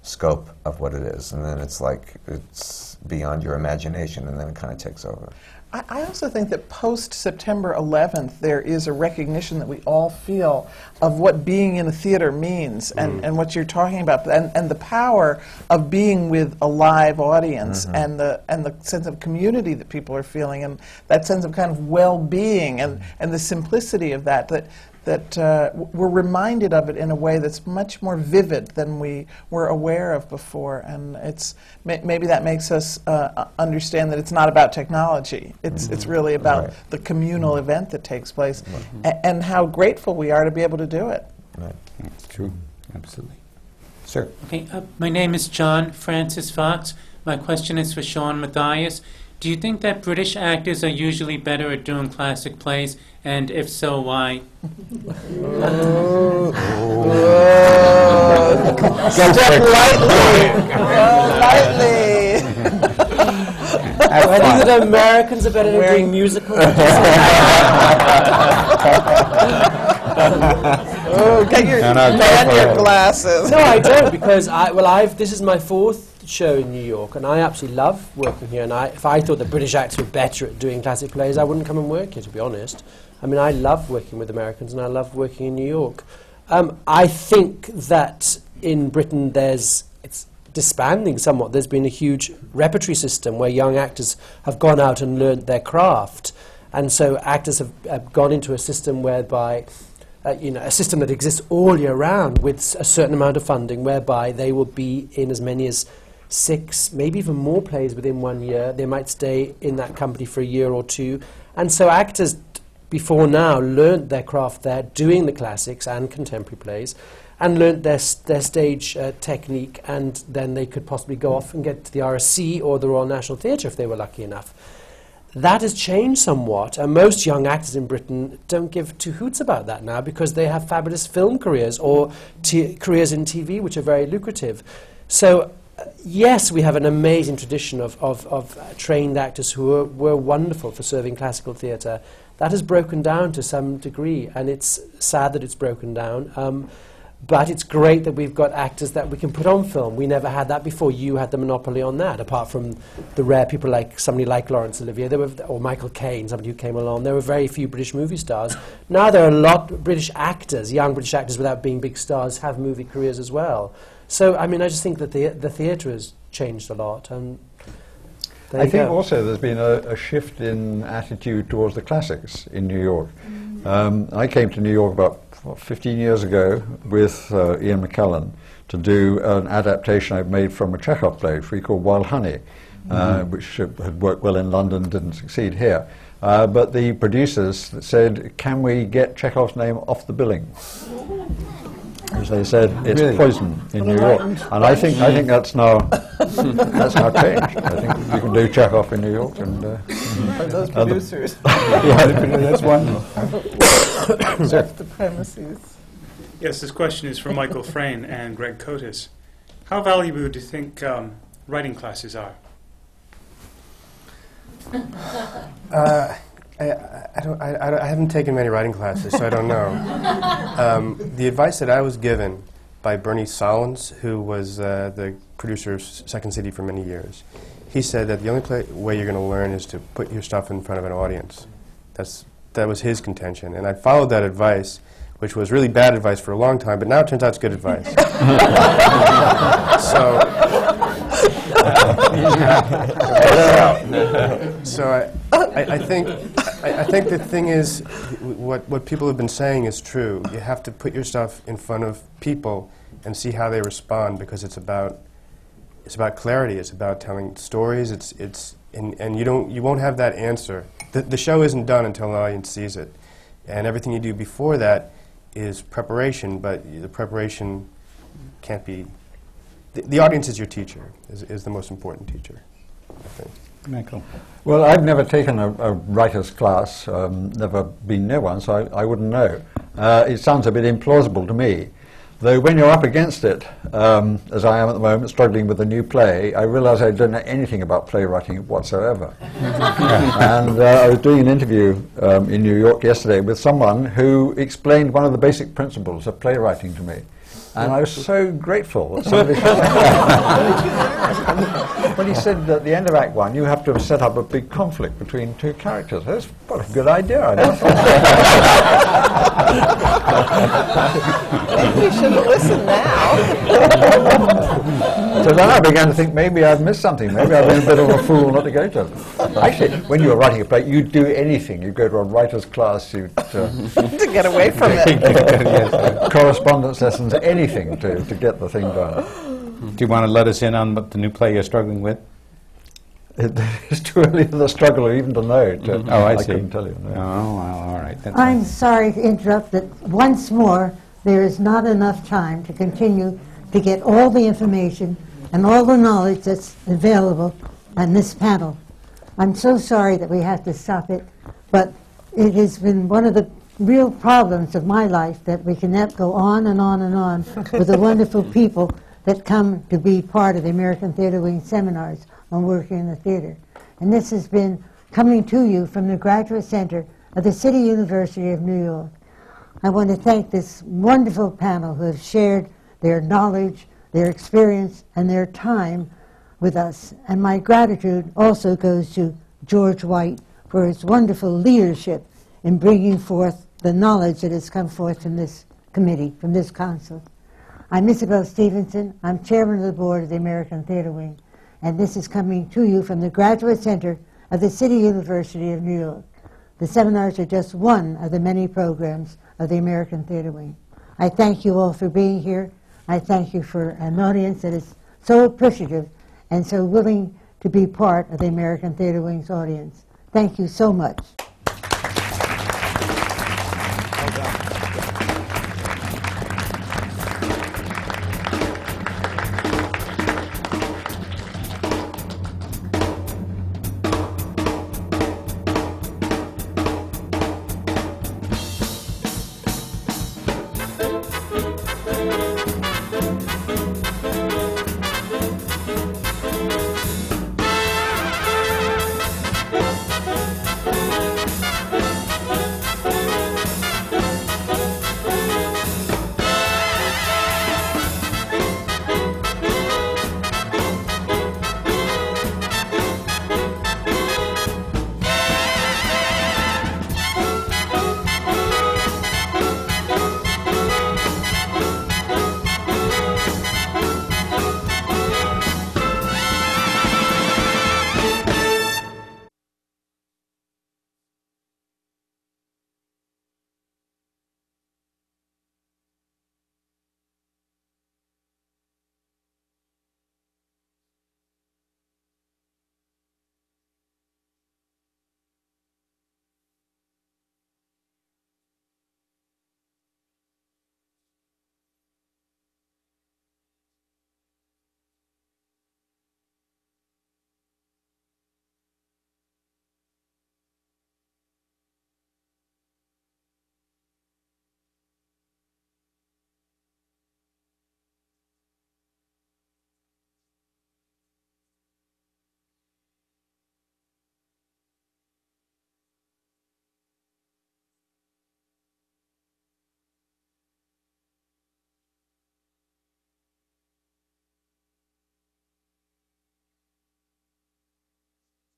scope of what it is, and then it's like it's beyond your imagination, and then it kind of takes over. I, I also think that post September 11th, there is a recognition that we all feel of what being in a theater means and, mm. and what you're talking about, and, and the power of being with a live audience mm-hmm. and, the, and the sense of community that people are feeling, and that sense of kind of well being and, and the simplicity of that. that that uh, we're reminded of it in a way that's much more vivid than we were aware of before, and it's may- maybe that makes us uh, understand that it's not about technology. It's it's really about Right. the communal event that takes place, a- and how grateful we are to be able to do it. Right. True, absolutely. Sir? Okay, uh, my name is John Francis Fox. My question is for Sean Mathias. Do you think that British actors are usually better at doing classic plays, and if so, why? Step lightly, lightly. I think that Americans are better at doing musicals. Oh, get your No, no, go your glasses. no, I don't because I well, I've this is my fourth show in New York, and I absolutely love working here. And I, if I thought the British actors were better at doing classic plays, I wouldn't come and work here. To be honest, I mean, I love working with Americans, and I love working in New York. Um, I think that in Britain there's it's disbanding somewhat. There's been a huge repertory system where young actors have gone out and learned their craft, and so actors have, have gone into a system whereby uh, you know, a system that exists all year round with a certain amount of funding, whereby they will be in as many as six, maybe even more plays within one year. They might stay in that company for a year or two. And so actors before now learnt their craft there, doing the classics and contemporary plays, and learnt their, their stage uh, technique, and then they could possibly go off and get to the RSC or the Royal National Theatre if they were lucky enough. That has changed somewhat, and most young actors in Britain don't give two hoots about that now because they have fabulous film careers or careers in TV, which are very lucrative. So, yes, we have an amazing tradition of, of, of uh, trained actors who are, were wonderful for serving classical theatre. That has broken down to some degree, and it's sad that it's broken down. Um, but it's great that we've got actors that we can put on film. We never had that before. You had the monopoly on that, apart from the rare people like somebody like Laurence Olivier there were, or Michael Caine, somebody who came along. There were very few British movie stars. Now there are a lot of British actors, young British actors without being big stars, have movie careers as well. So, I mean, I just think that the, the theatre has changed a lot. And I think go. also there's been a, a shift in attitude towards the classics in New York. Um, I came to New York about what, 15 years ago with uh, Ian McKellen to do an adaptation I'd made from a Chekhov play, which we called Wild Honey, uh, which uh, had worked well in London, didn't succeed here. Uh, but the producers said, can we get Chekhov's name off the billing? As they said, it's Really? poison in New York. And I think, I think that's now, that's now changed. I think you can do Chekhov in New York. And, uh, Or those And the- producers. yeah, that's wonderful. That's the premises. Yes, this question is from Michael Frayn and Greg Kotis. How valuable do you think um, writing classes are? Uh, I, I, don't, I, I- I haven't taken many writing classes, so I don't know. um, the advice that I was given by Bernie Sahlins, who was uh, the producer of S- Second City for many years, he said that the only pla way you're going to learn is to put your stuff in front of an audience. That's, that was his contention. And I followed that advice, which was really bad advice for a long time, but now it turns out it's good advice. so, so I, I, I think I, I think the thing is, what what people have been saying is true. You have to put your stuff in front of people and see how they respond because it's about it's about clarity. It's about telling stories. It's it's and, and you don't you won't have that answer. The, the show isn't done until the audience sees it, and everything you do before that is preparation. But the preparation can't be. The, the audience is your teacher. Is, is the most important teacher. I think. Michael. Well, I've never taken a, a writer's class, um, never been near one, so I, I wouldn't know. Uh, it sounds a bit implausible to me. Though when you're up against it, um, as I am at the moment, struggling with a new play, I realise I don't know anything about playwriting whatsoever. and uh, I was doing an interview um, in New York yesterday with someone who explained one of the basic principles of playwriting to me. And I was so grateful. that when he said at the end of Act One, you have to have set up a big conflict between two characters. That's what a good idea. I never Maybe you should listen now. so then I began to think maybe I've missed something. Maybe I've been a bit of a fool not to go to them. Actually, when you were writing a play, you'd do anything. You'd go to a writer's class, you'd... Uh, to get away from it. yes, correspondence lessons, anything to, to get the thing done. Do you want to let us in on what the new play you're struggling with? It, it's too early for the struggle even to know. To, mm-hmm. Oh, I see. couldn't tell you. no. Oh, well, all right. That's I'm sorry to interrupt, but once more, there is not enough time to continue to get all the information and all the knowledge that's available on this panel. I'm so sorry that we have to stop it, but it has been one of the real problems of my life that we cannot go on and on and on with the wonderful people that come to be part of the American Theatre Wing seminars on working in the theater. And this has been coming to you from the Graduate Center of the City University of New York. I want to thank this wonderful panel who have shared their knowledge, their experience, and their time with us. And my gratitude also goes to George White for his wonderful leadership in bringing forth the knowledge that has come forth from this committee, from this council. I'm Isabel Stevenson. I'm chairman of the board of the American Theatre Wing, and this is coming to you from the Graduate Center of the City University of New York. The seminars are just one of the many programs of the American Theatre Wing. I thank you all for being here. I thank you for an audience that is so appreciative and so willing to be part of the American Theatre Wing's audience. Thank you so much.